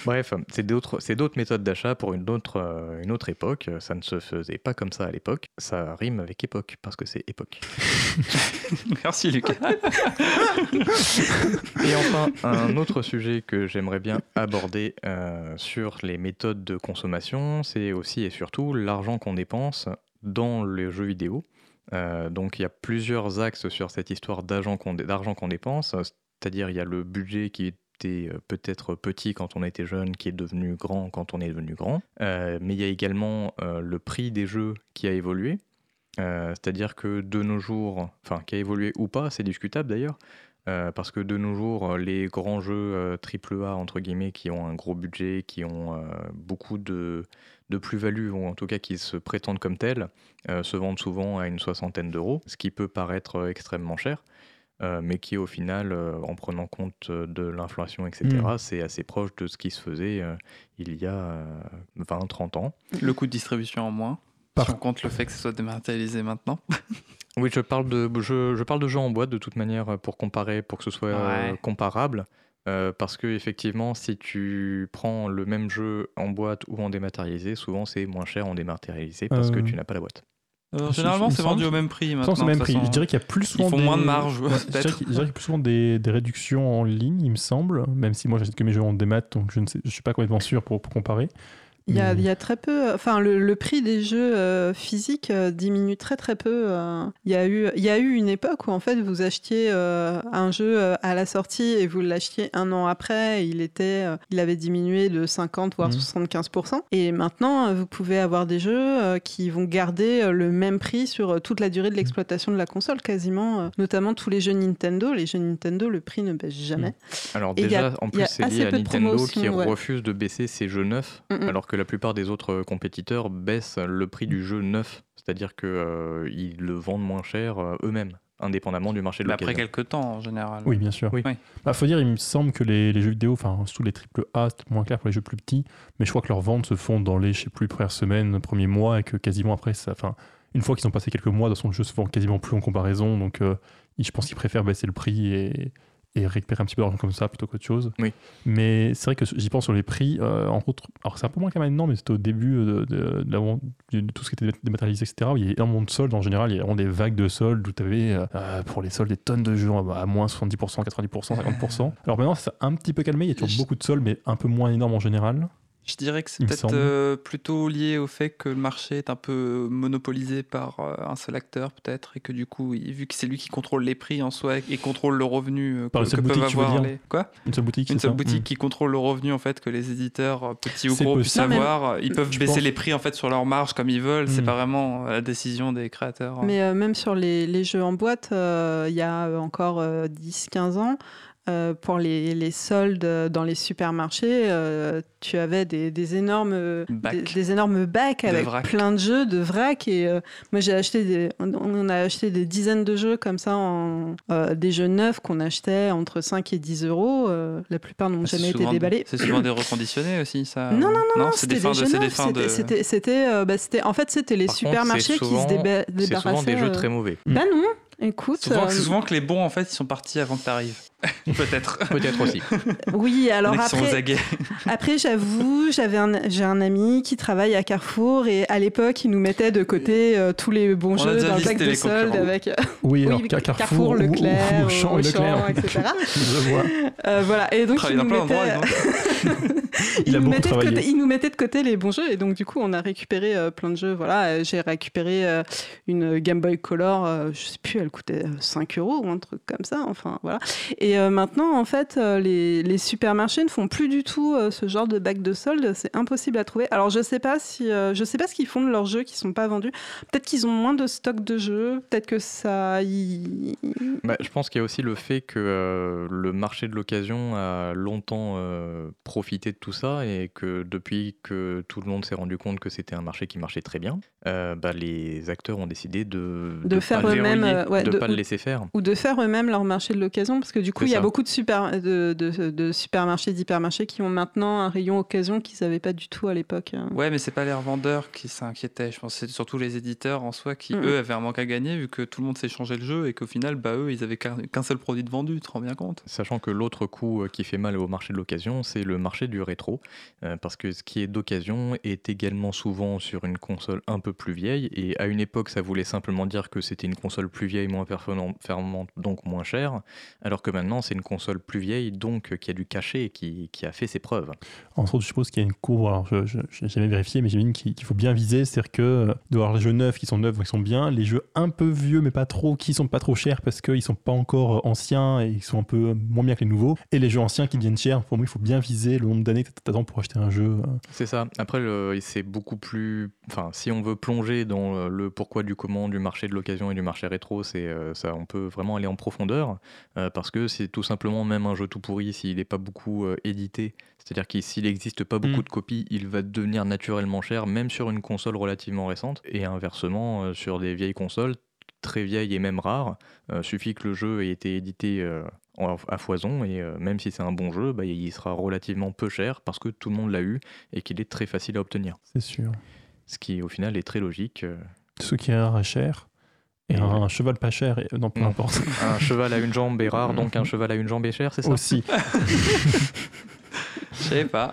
Bref, c'est d'autres, c'est d'autres méthodes d'achat pour une autre, euh, une autre époque. Ça ne se faisait pas comme ça à l'époque. Ça rime avec époque parce que c'est époque. (laughs) Merci Lucas. (laughs) Et enfin, un autre sujet que j'aimerais bien aborder euh, sur les méthodes de consommation, c'est aussi et surtout l'argent qu'on dépense dans les jeux vidéo. Euh, donc il y a plusieurs axes sur cette histoire d'argent qu'on, dépense, c'est-à-dire il y a le budget qui était euh, peut-être petit quand on était jeune, qui est devenu grand quand on est devenu grand, Euh, mais il y a également euh, le prix des jeux qui a évolué. Euh, c'est-à-dire que de nos jours, enfin qui a évolué ou pas, c'est discutable d'ailleurs, euh, parce que de nos jours, euh, les grands jeux euh, AAA, entre guillemets, qui ont un gros budget, qui ont euh, beaucoup de, de plus-value, ou en tout cas qui se prétendent comme tels, euh, se vendent souvent à une soixantaine d'euros, ce qui peut paraître euh, extrêmement cher, euh, mais qui au final, euh, en prenant compte de l'inflation, etc., Mm. c'est assez proche de ce qui se faisait euh, il y a 20-30 ans. Le coût de distribution en moins. Par- Si on compte le fait que ce soit dématérialisé maintenant. Oui, je parle de, je, je parle de jeux en boîte de toute manière pour comparer, pour que ce soit Ouais. comparable. Euh, parce que effectivement, si tu prends le même jeu en boîte ou en dématérialisé, souvent c'est moins cher en dématérialisé parce que Euh, tu n'as pas la boîte. Euh, Il généralement, me c'est vendu au même prix Je maintenant. même prix. façon. Je dirais qu'il y a plus souvent font des... moins de marge, Ouais, je dirais qu'il- je dirais qu'il y a plus souvent des, des réductions en ligne, il me semble, même si moi j'achète que mes jeux en démat, donc je ne sais, je suis pas complètement sûr pour, pour comparer. Il y, a, Mais- il y a très peu, enfin le, le prix des jeux euh, physiques euh, diminue très très peu. euh. Il y a eu, il y a eu une époque où en fait vous achetiez un jeu à la sortie et vous l'achetiez un an après, il était, il avait diminué de 50 voire Mhm. 75% Et maintenant vous pouvez avoir des jeux qui vont garder le même prix sur toute la durée de l'exploitation de la console quasiment, notamment tous les jeux Nintendo. Les jeux Nintendo, le prix ne baisse jamais. Alors Et a- déjà, en plus, c'est lié à Nintendo qui ouais. refuse de baisser ses jeux neufs, Mm, mm. alors que la plupart des autres compétiteurs baissent le prix du jeu neuf. C'est-à-dire qu'ils le vendent moins cher euh, eux-mêmes, indépendamment du marché de après l'occasion. quelques temps, en général. Oui, bien sûr. Oui. Oui. Bah, faut dire, il me semble que les, les jeux vidéo, enfin, surtout les triple A, c'est moins clair pour les jeux plus petits, mais je crois que leurs ventes se font dans les, je sais plus, premières semaines, premiers mois, et que quasiment après, ça, enfin, une fois qu'ils ont passé quelques mois, dans son jeu se vend quasiment plus en comparaison, donc euh, je pense qu'ils préfèrent baisser le prix et, et récupérer un petit peu d'argent comme ça plutôt qu'autre chose. Oui. Mais c'est vrai que j'y pense sur les prix, euh, entre autres, alors c'est un peu moins qu'à maintenant, mais c'était au début de, de- tout ce qui était dématérialisé, etc. où il y a énormément de soldes en général, il y a vraiment des vagues de soldes où tu avais pour les soldes des tonnes de jeux à moins 70%, 90%, 50%. Alors maintenant, ça s'est un petit peu calmé, il y a toujours beaucoup de soldes, mais un peu moins énorme en général. Je dirais que c'est peut-être euh, plutôt lié au fait que le marché est un peu monopolisé par euh, un seul acteur, peut-être, et que du coup, il- vu que c'est lui qui contrôle les prix en soi et contrôle le revenu euh, Par que, peuvent boutique, avoir les. Quoi? Une seule boutique, Une c'est seule ça boutique Mm. qui contrôle le revenu en fait que les éditeurs euh, petits ou gros puissent mais- avoir. Ils peuvent Je baisser pense- les prix en fait sur leur marge comme ils veulent. C'est Mm. pas vraiment euh, la décision des créateurs. Mais euh, même sur les, les jeux en boîte, euh, il y a encore euh, 10-15 ans, euh, pour les, les soldes dans les supermarchés, euh, tu avais des, des énormes Bacs. des, des énormes bacs avec plein de jeux, de vrac. Et euh, moi, j'ai acheté des, on- a acheté des dizaines de jeux comme ça, en, des jeux neufs qu'on achetait entre 5 et 10 euros. La plupart n'ont C'est jamais été souvent- déballés. C'est souvent des reconditionnés aussi, ça. Non, non, non, c'est des c'était des de. jeux C'est neufs. C'était- C'était, bah, c'était- en fait, c'était les Par contre, supermarchés c'est qui se souvent- déba- C'est débarrassaient. souvent des jeux très mauvais. Bah non, écoute. Souvent, euh, souvent que les bons en fait ils sont partis avant que tu arrives. (laughs) Peut-être. Peut-être aussi. Oui, alors Il après, (laughs) après j'avoue, j'avais j'ai un ami qui travaille à Carrefour et à l'époque, il nous mettait de côté euh, tous les bons On jeux déjà dans le listé bac de solde avec euh, Oui, (laughs) alors Carrefour, Carrefour, ou- Leclerc, ou, Auchan et Leclerc. etc. Je vois. Euh, voilà, et donc il dans nous, mettait, Il il, nous mettait de côté, il nous mettait de côté les bons jeux et donc du coup on a récupéré euh, plein de jeux. Voilà, j'ai récupéré euh, une Game Boy Color, euh, je sais plus, elle coûtait euh, 5 euros ou un truc comme ça. Enfin voilà. Et euh, maintenant en fait euh, les, les supermarchés ne font plus du tout euh, ce genre de bac de solde. C'est impossible à trouver. Alors je sais pas si je sais pas ce qu'ils font de leurs jeux qui sont pas vendus. Peut-être qu'ils ont moins de stock de jeux. Peut-être que ça. y- Bah, je pense qu'il y a aussi le fait que le marché de l'occasion a longtemps profité de tout ça et que depuis que tout le monde s'est rendu compte que c'était un marché qui marchait très bien, bah, les acteurs ont décidé de De faire eux-mêmes, ouais, de de- pas le laisser faire. ou de faire eux-mêmes leur marché de l'occasion parce que du coup, C'est il y a beaucoup de, super, de, de- de supermarchés, d'hypermarchés qui ont maintenant un rayon occasion qu'ils n'avaient pas du tout à l'époque. hein. Ouais, mais c'est pas les revendeurs qui s'inquiétaient. Je pense que c'est surtout les éditeurs en soi qui, Mhm. eux, avaient un manque à gagner vu que tout le monde s'est changé le jeu et qu'au final, bah, eux, ils avaient qu'un seul produit de vendu. Tu te rends bien compte Sachant que l'autre coup euh, qui fait mal au marché de l'occasion, c'est le marché du rétro, euh, parce que ce qui est d'occasion est également souvent sur une console un peu plus vieille, et à une époque ça voulait simplement dire que c'était une console plus vieille, moins performante, performante, donc moins chère, alors que maintenant c'est une console plus vieille, donc euh, qui a du cachet et qui, qui a fait ses preuves. Entre autres, je suppose qu'il y a une courbe, alors je n'ai jamais vérifié, mais j'imagine qu'il faut bien viser, c'est-à-dire que euh, de voir les jeux neufs qui sont neufs, qui sont bien, les jeux un peu vieux, mais pas trop, qui sont pas trop chers parce qu'ils sont pas encore euh, anciens et ils sont un peu moins bien que les nouveaux, et les jeux anciens qui deviennent chers, pour moi, il faut bien viser le nombre d'années que tu attends pour acheter un jeu. C'est ça. Après, c'est beaucoup plus. Enfin, si on veut plonger dans le pourquoi du comment du marché de l'occasion et du marché rétro, c'est ça. On peut vraiment aller en profondeur parce que c'est tout simplement même un jeu tout pourri s'il n'est pas beaucoup euh, édité. C'est-à-dire que s'il n'existe pas beaucoup Mm. de copies, il va devenir naturellement cher, même sur une console relativement récente. Et inversement, euh, sur des vieilles consoles très vieilles et même rares, euh, suffit que le jeu ait été édité à foison et euh, même si c'est un bon jeu, bah, il sera relativement peu cher parce que tout le monde l'a eu et qu'il est très facile à obtenir. C'est sûr. Ce qui au final est très logique. Ce qui est rare est cher. Et un, cheval pas cher, et, non, peu Non. importe. (laughs) Un cheval à une jambe est rare, donc un cheval à une jambe est cher, c'est ça Aussi. (laughs) Je sais pas.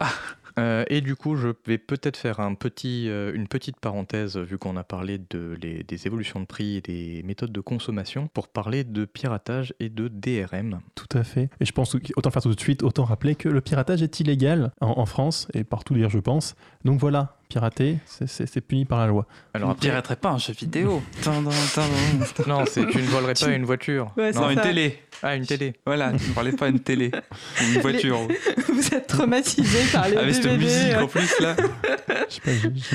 Euh, et du coup, je vais peut-être faire un petit, euh, une petite parenthèse, vu qu'on a parlé de les- des évolutions de prix et des méthodes de consommation, pour parler de piratage et de DRM. Tout à fait. Et je pense autant le faire tout de suite, autant rappeler que le piratage est illégal en, en France et partout d'ailleurs, je pense. Donc voilà, pirater, c'est- puni par la loi. Alors on ne après, piraterait pas un jeu vidéo. (laughs) Non, c'est tu ne volerais pas une voiture. Ouais, non, une ça. télé. Ah, une télé. Voilà, tu ne parlais pas une télé. Une (laughs) voiture. (laughs) Vous êtes traumatisés par les Avec cette musique en plus là. Je sais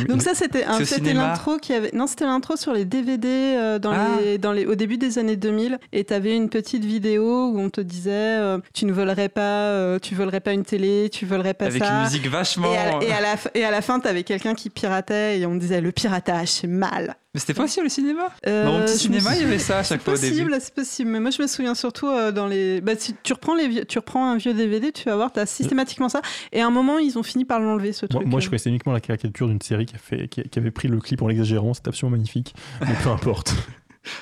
pas, Donc ça c'était l'intro qui avait non c'était l'intro sur les DVD euh, dans Ah. les dans les au début des années 2000 et tu avais une petite vidéo où on te disait euh, tu ne volerais pas euh, tu volerais pas une télé tu volerais pas Avec ça une musique vachement. et à, et à la, f- et à la fin, tu avais quelqu'un qui piratait et on disait le piratage, c'est mal. Mais c'était pas aussi au cinéma? Euh, Dans mon petit cinéma, il y avait ça à (laughs) chaque C'est fois au début. possible, c'est possible. Mais moi, je me souviens surtout euh, dans les. Bah, si tu reprends les vieux- tu reprends un vieux DVD, tu vas voir, tu as systématiquement ça. Et à un moment, ils ont fini par l'enlever ce Moi, truc. moi, je connaissais uniquement la caricature d'une série qui, a fait, qui, qui avait pris le clip en l'exagérant. C'était absolument magnifique. Mais peu (laughs) importe.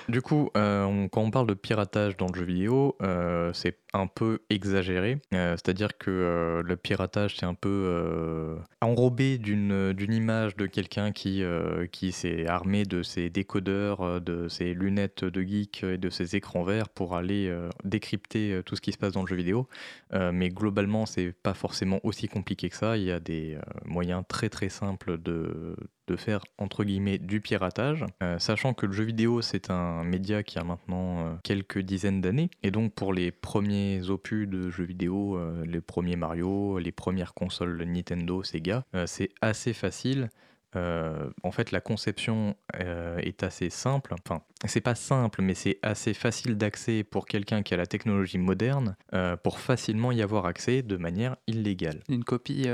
Du coup, euh, quand on parle de piratage dans le jeu vidéo, euh, c'est un peu exagéré. Euh, C'est-à-dire que le piratage, c'est un peu enrobé d'une image de quelqu'un qui, qui s'est armé de ses décodeurs, de ses lunettes de geek et de ses écrans verts pour aller décrypter tout ce qui se passe dans le jeu vidéo. Mais globalement, c'est pas forcément aussi compliqué que ça. Il y a des moyens très très simples de, de faire entre guillemets du piratage, Euh, sachant que le jeu vidéo c'est un média qui a maintenant euh, quelques dizaines d'années, et donc pour les premiers opus de jeux vidéo, euh, les premiers Mario, les premières consoles Nintendo, Sega, c'est assez facile. En fait, la conception est assez simple. Enfin, c'est pas simple, mais c'est assez facile d'accès pour quelqu'un qui a la technologie moderne pour facilement y avoir accès de manière illégale. Une copie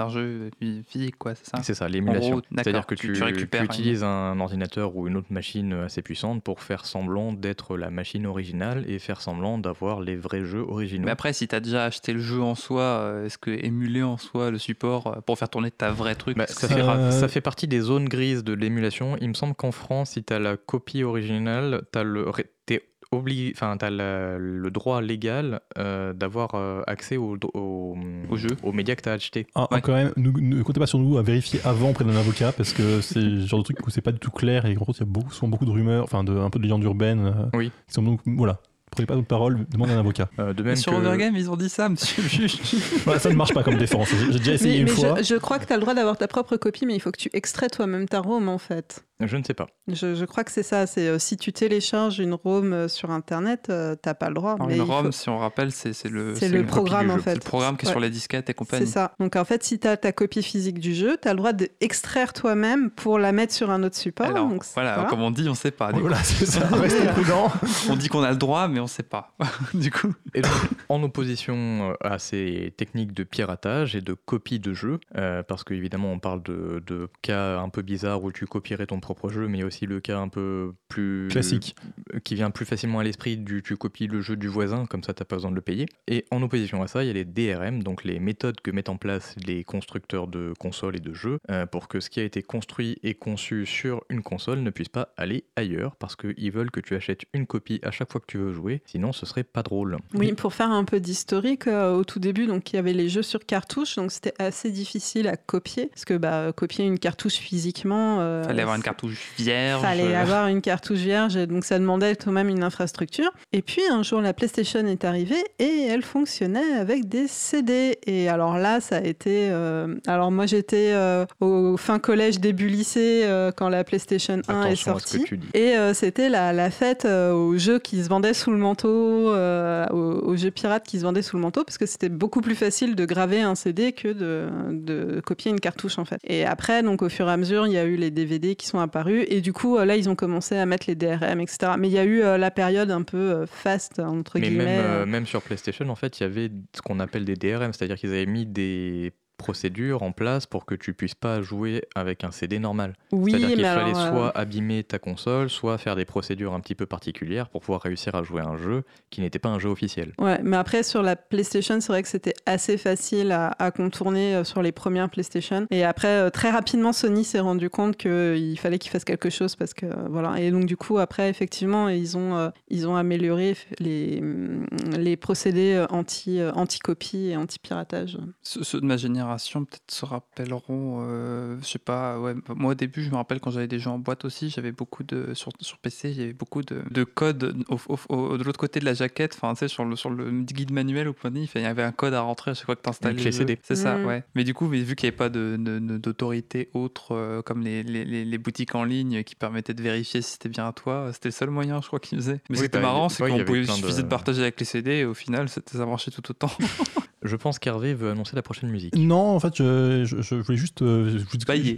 euh, d'un jeu physique, quoi, c'est ça? C'est ça, l'émulation. C'est-à-dire que tu- tu, tu récupères tu utilises un ordinateur ou une autre machine assez puissante pour faire semblant d'être la machine originale et faire semblant d'avoir les vrais jeux originaux. Mais après, si t'as déjà acheté le jeu en soi, euh, est-ce que émuler en soi le support euh, pour faire tourner ta vraie truc Bah, ça, fait, Euh, ça fait partie des zones grises de l'émulation. Il me semble qu'en France, si tu as la copie originale, tu as le, t'es obligé, enfin, t'as le droit légal euh, d'avoir euh, accès au, au, Au jeu. aux médias que tu as acheté. Ah, Ouais. Quand même, ne, ne comptez pas sur nous à vérifier avant auprès d'un avocat parce que c'est le genre de truc où c'est pas du tout clair et en gros, il y a beaucoup, souvent beaucoup de rumeurs, enfin de, un peu de légendes urbaines. euh, Oui. Qui sont donc, voilà. Prenez pas notre parole, demandez à un avocat. Euh, de Mais même sur que... Overgame, ils ont dit ça, monsieur le juge. (laughs) Voilà, ça ne marche pas comme défense. J'ai déjà essayé Mais, une mais fois. je, je crois que tu as le droit d'avoir ta propre copie, mais il faut que tu extrais toi-même ta ROM en fait. Je ne sais pas. Je, je crois que c'est ça. C'est euh, si tu télécharges une ROM euh, sur Internet, euh, t'as pas le droit. Alors, mais une faut- ROM, si on rappelle, c'est le, programme en fait. C'est le programme qui est Ouais. sur les disquettes et compagnie. C'est ça. Donc en fait, si tu as ta copie physique du jeu, tu as le droit d'extraire toi-même pour la mettre sur un autre support. Alors, Donc, voilà, comme on dit, on sait pas. Voilà, c'est ça. (laughs) Restez prudents. coup. On dit qu'on a le droit, mais mais on sait pas. (laughs) du coup, Et donc, en opposition euh, à ces techniques de piratage et de copie de jeux, euh, parce qu'évidemment on parle de, de cas un peu bizarres où tu copierais ton propre jeu, mais aussi le cas un peu plus Classique. qui vient plus facilement à l'esprit du tu copies le jeu du voisin, comme ça t'as pas besoin de le payer. Et en opposition à ça, il y a les DRM, donc les méthodes que mettent en place les constructeurs de consoles et de jeux euh, pour que ce qui a été construit et conçu sur une console ne puisse pas aller ailleurs, parce qu'ils veulent que tu achètes une copie à chaque fois que tu veux jouer, sinon ce serait pas drôle. Oui, pour faire un peu d'historique, euh, au tout début, donc il y avait les jeux sur cartouche, donc c'était assez difficile à copier, parce que bah, copier une cartouche physiquement, euh, fallait avoir une cartouche vierge. Fallait avoir une cartouche vierge, donc ça demandait quand même une infrastructure. Et puis un jour, la PlayStation est arrivée et elle fonctionnait avec des CD. Et alors là, ça a été. euh, Alors moi, j'étais euh, au fin collège, début lycée, euh, quand la PlayStation 1 est Attention à ce que sortie. tu dis. Et euh, c'était la, la fête euh, aux jeux qui se vendaient sous le manteau, euh, aux, aux jeux pirates qui se vendaient sous le manteau, parce que c'était beaucoup plus facile de graver un CD que de, de copier une cartouche en fait. Et après, donc au fur et à mesure, il y a eu les DVD qui sont apparus, et du coup, euh, là, ils ont commencé à mettre les DRM, etc. Mais il y a eu euh, la période un peu fast, entre Mais guillemets. même, même sur PlayStation, en fait, il y avait ce qu'on appelle des DRM, c'est-à-dire qu'ils avaient mis des procédures en place pour que tu puisses pas jouer avec un CD normal. oui, C'est-à-dire qu'il fallait alors, euh, soit abîmer ta console, soit faire des procédures un petit peu particulières pour pouvoir réussir à jouer à un jeu qui n'était pas un jeu officiel. Ouais, mais après sur la PlayStation, c'est vrai que c'était assez facile à, à contourner euh, sur les premières PlayStation. Et après, euh, très rapidement, Sony s'est rendu compte qu'il fallait qu'ils fassent quelque chose parce que euh, voilà. Et donc du coup, après, effectivement, ils ont euh, ils ont amélioré les hum, les procédés euh, anti euh, anti copie et anti piratage. Ceux de ma génération peut-être se rappelleront, euh, je sais pas, ouais, moi au début je me rappelle quand j'avais des jeux en boîte aussi, j'avais beaucoup de, sur, sur PC, il y avait beaucoup de, de codes au- au- au- de l'autre côté de la jaquette, enfin tu sais, sur le, sur le guide manuel ou quoi, il y avait un code à rentrer à chaque fois que tu installais Une clé le jeu. CD. C'est ça, Mm. ouais. Mais du coup, mais vu qu'il n'y avait pas de- de- de- d'autorité autre euh, comme les, les, les- les boutiques en ligne qui permettaient de vérifier si c'était bien à toi, c'était le seul moyen, je crois, qu'ils faisaient. Mais Oui, ce qui était bah, marrant, c'est qu'on pouvait, suffisait de partager avec les CD et au final, c'était- ça marchait tout autant. (laughs) Je pense qu'Hervé veut annoncer la prochaine musique. Non, en fait, je, je- je voulais juste. euh, je, vous,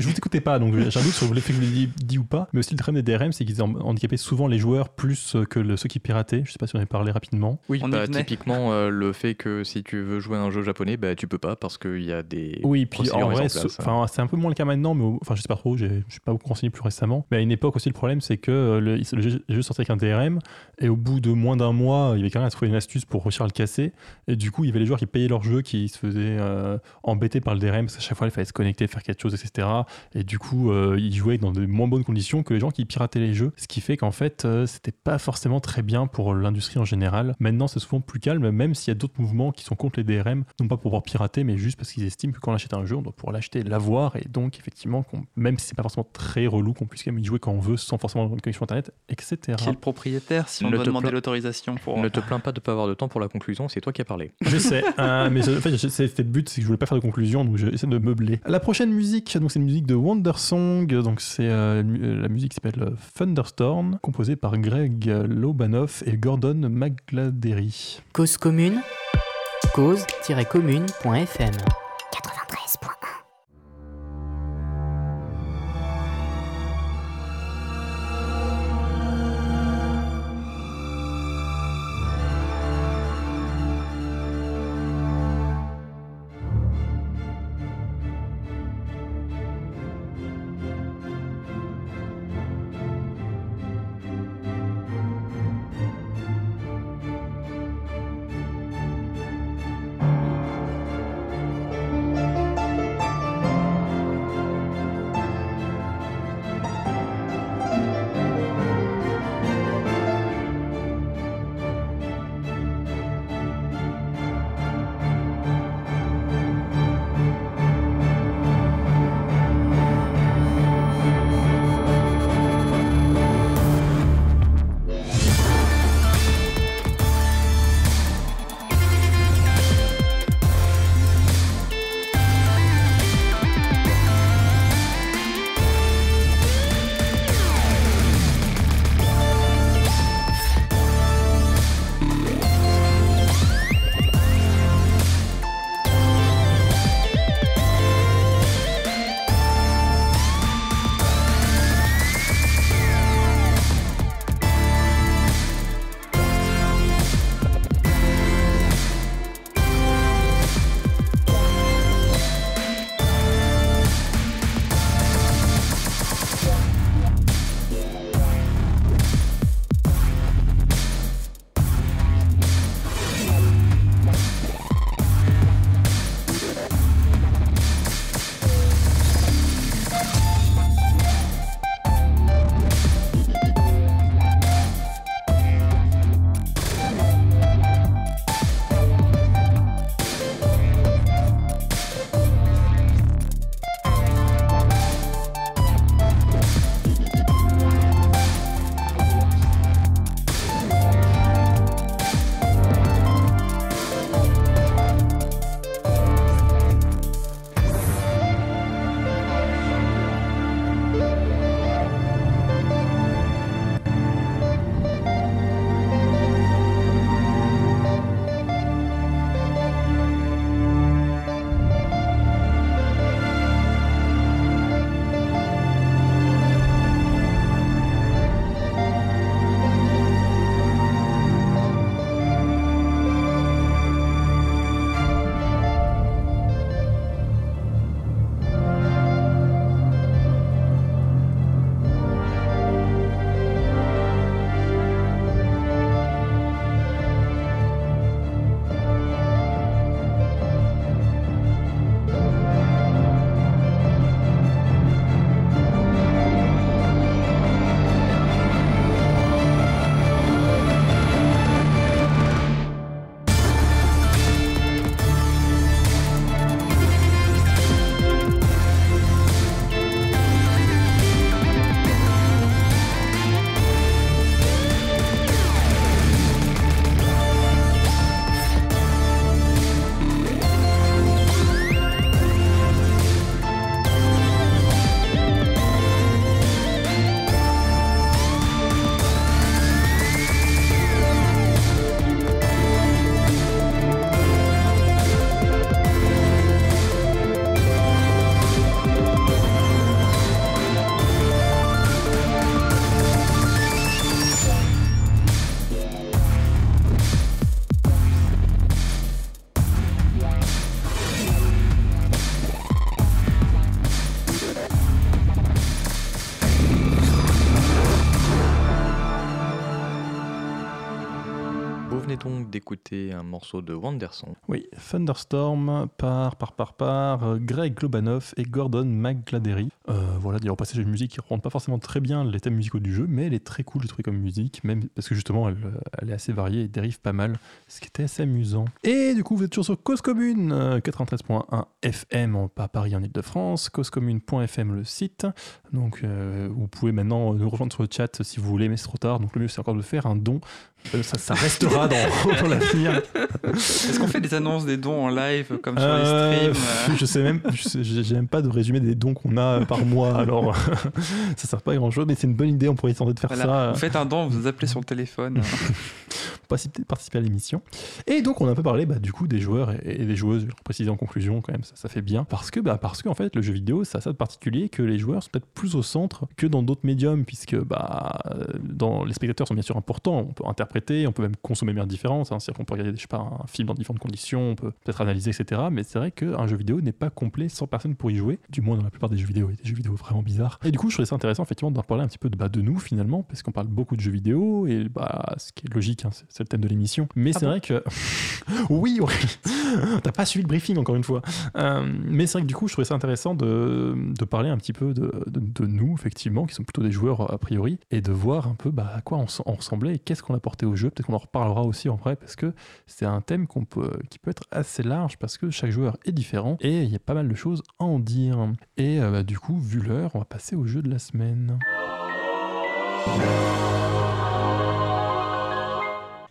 je vous écoutais pas, donc j'ai un doute sur l'effet que je l'ai dit, dit ou pas. Mais aussi, le problème des DRM, c'est qu'ils handicapé souvent les joueurs plus que le- ceux qui pirataient. Je sais pas si on en a parlé rapidement. Oui, bah, typiquement euh, le fait que si tu veux jouer à un jeu japonais, bah, tu peux pas parce qu'il y a des Oui, puis en vrai, ce- c'est un peu moins le cas maintenant, mais enfin, je sais pas trop, j'ai- je suis pas beaucoup renseigné plus récemment. Mais à une époque aussi, le problème, c'est que euh, le, le jeu, le jeu sortait avec un DRM, et au bout de moins d'un mois, il y avait quelqu'un qui a trouvé une astuce pour réussir à le casser. Et du coup, il y avait les joueurs qui payaient leur jeu, qui se faisaient euh, embêter par le DRM, parce qu'à chaque fois, il fallait se connecter, faire quelque chose, etc. Et du coup, euh, ils jouaient dans de moins bonnes conditions que les gens qui pirataient les jeux. Ce qui fait qu'en fait, euh, c'était pas forcément très bien pour l'industrie en général. Maintenant, c'est souvent plus calme, même s'il y a d'autres mouvements qui sont contre les DRM, non pas pour pouvoir pirater, mais juste parce qu'ils estiment que quand on achète un jeu, on doit pouvoir l'acheter, l'avoir, et donc effectivement, même si c'est pas forcément très relou, qu'on puisse quand même y jouer quand on veut, sans forcément avoir une connexion internet, etc. Qui est le propriétaire si on Ne doit demander l'autorisation pour. Ne te plains pas de pas avoir de temps pour la conclusion, c'est toi qui as parlé. Je sais, euh, mais en fait, c'était le but, c'est que je voulais pas faire de conclusion, donc j'essaie de meubler. La prochaine musique, donc c'est une musique de Wonder Song, donc c'est euh, la musique s'appelle euh, Thunderstorm, composée par Greg Lobanoff et Gordon McGladdery. Cause commune, cause-commune.fm 93.1 donc d'écouter un morceau de Wanderson. Oui, Thunderstorm par, par, par, par euh, Greg Globanoff et Gordon McGladery. Euh, voilà, d'ailleurs, au passage, une musique qui ne rend pas forcément très bien les thèmes musicaux du jeu, mais elle est très cool, je trouve, comme musique, même parce que justement, elle, euh, elle est assez variée et dérive pas mal, ce qui était assez amusant. Et du coup, vous êtes toujours sur Cause Commune, euh, 93.1 FM en- à Paris en Ile-de-France, causecommune.fm le site. Donc, vous pouvez maintenant nous rejoindre sur le chat si vous voulez, mais c'est trop tard. Donc, le mieux, c'est encore de faire un don. Euh, ça, ça restera dans, (laughs) dans l'avenir. Est-ce qu'on fait des annonces des dons en live comme sur Euh, les streams euh Je sais même, j'ai j'ai même pas de résumé des dons qu'on a par mois, alors (laughs) ça sert pas à grand chose, mais c'est une bonne idée, on pourrait tenter de faire Voilà, ça, Vous faites un don, vous appelez sur le téléphone. (laughs) participer, à l'émission. Et donc on a un peu parlé bah, du coup des joueurs et, des joueuses, je le préciser en conclusion quand même, ça, ça fait bien, parce que bah, parce qu'en fait le jeu vidéo ça a ça de particulier que les joueurs sont peut-être plus au centre que dans d'autres médiums, puisque bah, euh, dans, les spectateurs sont bien sûr importants, on peut interpréter, on peut même consommer bien différentes, hein, c'est-à-dire qu'on peut regarder je sais pas, un film dans différentes conditions, on peut peut-être analyser, etc. Mais c'est vrai qu'un jeu vidéo n'est pas complet sans personne pour y jouer, du moins dans la plupart des jeux vidéo, il des jeux vidéo vraiment bizarres. Et du coup je trouvais ça intéressant effectivement d'en parler un petit peu de, bah, de nous finalement, parce qu'on parle beaucoup de jeux vidéo, et bah, ce qui est logique, hein, c'est c'est le thème de l'émission. Mais c'est bon vrai que... (laughs) oui, Aurélie, (laughs) t'as pas suivi le briefing encore une fois. Euh, mais c'est vrai que du coup je trouvais ça intéressant de, de parler un petit peu de, de- de nous, effectivement, qui sont plutôt des joueurs a priori, et de voir un peu bah, à quoi on, ressemblait et qu'est-ce qu'on apportait au jeu. Peut-être qu'on en reparlera aussi en vrai, parce que c'est un thème qu'on peut, qui peut être assez large, parce que chaque joueur est différent, et il y a pas mal de choses à en dire. Et euh, bah, du coup, vu l'heure, on va passer au jeu de la semaine.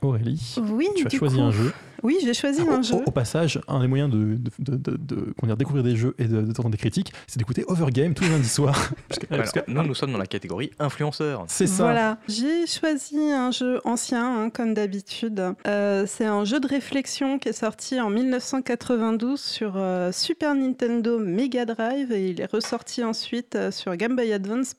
Aurélie, Oui, tu as choisi coup. un jeu. Oui, j'ai choisi Au, un jeu. au- passage, un des moyens de, de, de, découvrir des jeux et de, de t'entendre des critiques, c'est d'écouter Overgame tous les lundis soirs. (laughs) Parce que- Voilà, nous, nous sommes dans la catégorie influenceurs. c'est ça. Voilà, j'ai choisi un jeu ancien, hein, comme d'habitude. Euh, c'est un jeu de réflexion qui est sorti en 1992 sur euh, Super Nintendo Mega Drive et il est ressorti ensuite euh, sur Game Boy Advance,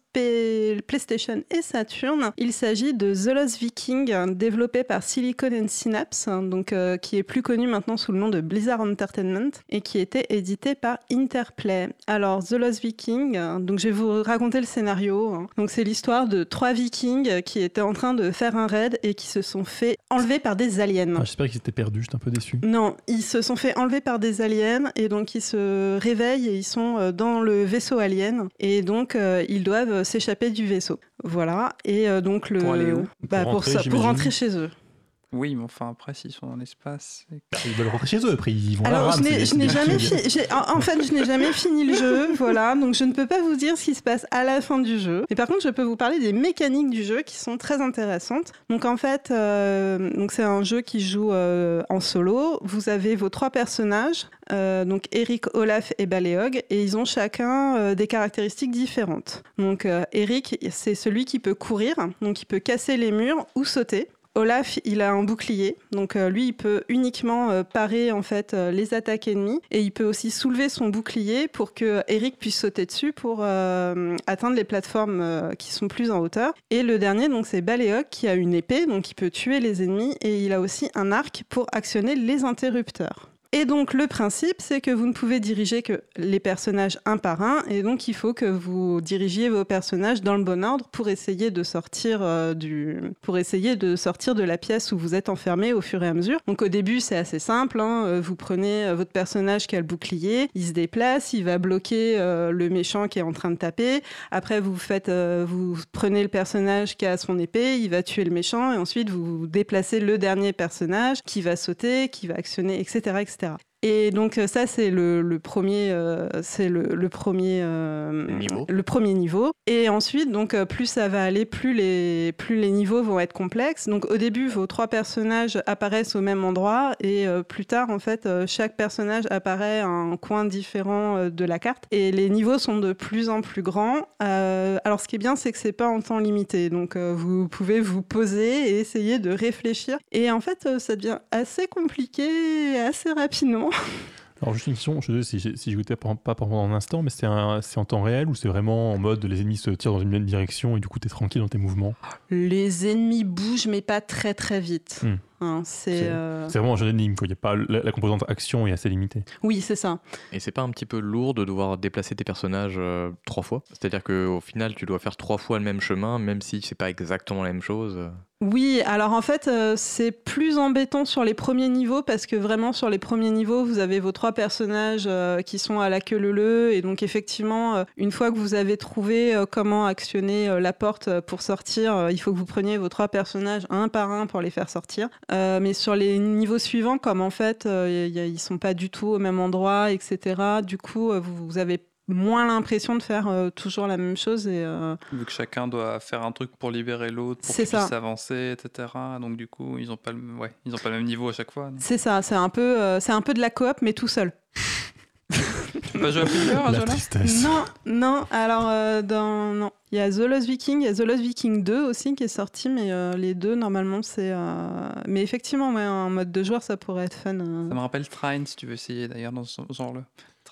PlayStation et Saturn. Il s'agit de The Lost Viking, développé par Silicon and Synapse, hein, donc, euh, qui est plus connu maintenant sous le nom de Blizzard Entertainment et qui était édité par Interplay. Alors, The Lost Viking, euh, donc je vais vous raconter le scénario. hein. Donc, c'est l'histoire de trois vikings qui étaient en train de faire un raid et qui se sont fait enlever par des aliens. Ah, J'espère qu'ils étaient perdus, j'étais un peu déçu. Non, ils se sont fait enlever par des aliens et donc ils se réveillent et ils sont euh, dans le vaisseau alien et donc euh, ils doivent s'échapper du vaisseau. Voilà. Et euh, donc le Pour aller où? Bah, Pour pour, rentrer, ça- pour rentrer chez eux. Oui, mais enfin, après, s'ils sont dans l'espace. Bah, Ils veulent rentrer chez eux, après ils vont Alors, je n'ai jamais fini. En, fait, je n'ai jamais fini le jeu, (laughs) voilà. Donc, je ne peux pas vous dire ce qui se passe à la fin du jeu. Mais par contre, je peux vous parler des mécaniques du jeu qui sont très intéressantes. Donc, en fait, euh, donc c'est un jeu qui joue euh, en solo. Vous avez vos trois personnages, euh, donc Eric, Olaf et Baléog, et ils ont chacun euh, des caractéristiques différentes. Donc, euh, Eric, c'est celui qui peut courir, donc il peut casser les murs ou sauter. Olaf, il a un bouclier, donc euh, lui, il peut uniquement euh, parer en fait euh, les attaques ennemies et il peut aussi soulever son bouclier pour que Eric puisse sauter dessus pour atteindre les plateformes qui sont plus en hauteur. Et le dernier, donc c'est Baléok qui a une épée, donc il peut tuer les ennemis et il a aussi un arc pour actionner les interrupteurs. Et donc le principe, c'est que vous ne pouvez diriger que les personnages un par un, et donc il faut que vous dirigiez vos personnages dans le bon ordre pour essayer de sortir euh, du, pour essayer de sortir de la pièce où vous êtes enfermé au fur et à mesure. Donc au début, c'est assez simple. hein, euh, Vous prenez euh, votre personnage qui a le bouclier, il se déplace, il va bloquer le méchant qui est en train de taper. Après, vous faites, vous prenez le personnage qui a son épée, il va tuer le méchant, et ensuite vous déplacez le dernier personnage qui va sauter, qui va actionner, etc. ja. Et donc euh, ça c'est le, le premier, euh, c'est le, le premier euh, Niveau. le premier niveau. Et ensuite donc plus ça va aller, plus les plus les niveaux vont être complexes. Donc au début vos trois personnages apparaissent au même endroit et euh, plus tard en fait chaque personnage apparaît à un coin différent de la carte et les niveaux sont de plus en plus grands. Alors ce qui est bien c'est que c'est pas en temps limité. Donc vous pouvez vous poser et essayer de réfléchir. Et en fait ça devient assez compliqué assez rapidement. Alors juste une question, je sais si, si j'écoutais pas pas pendant un instant, mais c'est en temps réel ou c'est vraiment en mode les ennemis se tirent dans une même direction et du coup t'es tranquille dans tes mouvements? Les ennemis bougent, mais pas très très vite. Hein, c'est euh, vraiment un jeu d'énigme, quoi. Il y a pas, la, la composante action est assez limitée. Oui, c'est ça. Et c'est pas un petit peu lourd de devoir déplacer tes personnages euh, trois fois? C'est-à-dire qu'au final, tu dois faire trois fois le même chemin, même si c'est pas exactement la même chose. Oui, alors en fait, euh, c'est plus embêtant sur les premiers niveaux parce que vraiment sur les premiers niveaux, vous avez vos trois personnages euh, qui sont à la queue leu et donc effectivement, euh, une fois que vous avez trouvé comment actionner la porte pour sortir, il faut que vous preniez vos trois personnages un par un pour les faire sortir. Mais sur les niveaux suivants, comme en fait, y a- ils sont pas du tout au même endroit, etc. Du coup, vous, vous avez moins l'impression de faire euh, toujours la même chose et euh, Vu que chacun doit faire un truc pour libérer l'autre, pour qu'il puisse avancer, etc. Donc du coup, ils ont pas le, ouais, ils ont pas le même niveau à chaque fois. c'est ça. C'est un peu, euh, c'est un peu de la coop, mais tout seul. Tu peux pas jouer à plusieurs La tristesse. Non, non. Alors, euh, dans, non. Il y a The Lost Viking, il y a The Lost Viking 2 aussi qui est sorti, mais euh, les deux, normalement, c'est. euh, Mais effectivement, ouais, en mode de joueur, ça pourrait être fun. euh. Ça me rappelle Trine si tu veux essayer d'ailleurs dans ce genre-là.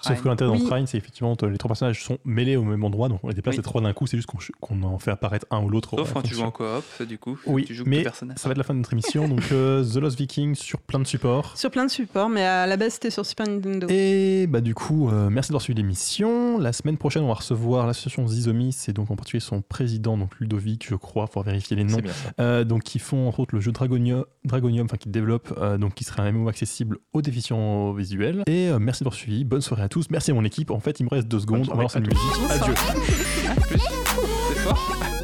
Sauf que l'intérêt Oui. dans Trine, c'est effectivement que les trois personnages sont mêlés au même endroit, donc on les déplace Oui. les trois d'un coup, c'est juste qu'on qu'on en fait apparaître un ou l'autre. Sauf en quand tu joues en coop, du coup, Oui, tu joues mais. Ça va être la fin de notre émission, donc euh, The Lost Viking sur plein de supports. Sur plein de supports, mais à la base, c'était sur Super Nintendo. Et bah du coup, euh, merci d'avoir suivi l'émission. La semaine prochaine, on va recevoir l'association Zizomis, et donc en particulier son président, donc Ludovic, je crois, pour vérifier les noms. C'est. Euh, donc qui font entre autres le jeu Dragonium, Dragonium enfin qui développent, euh, donc qui serait un MMO accessible aux déficients visuels. Et euh, merci d'avoir suivi, bonne soirée à tous, merci à mon équipe. En fait, il me reste deux secondes, on va lancer soirée une à musique. Adieu. (laughs) Plus C'est fort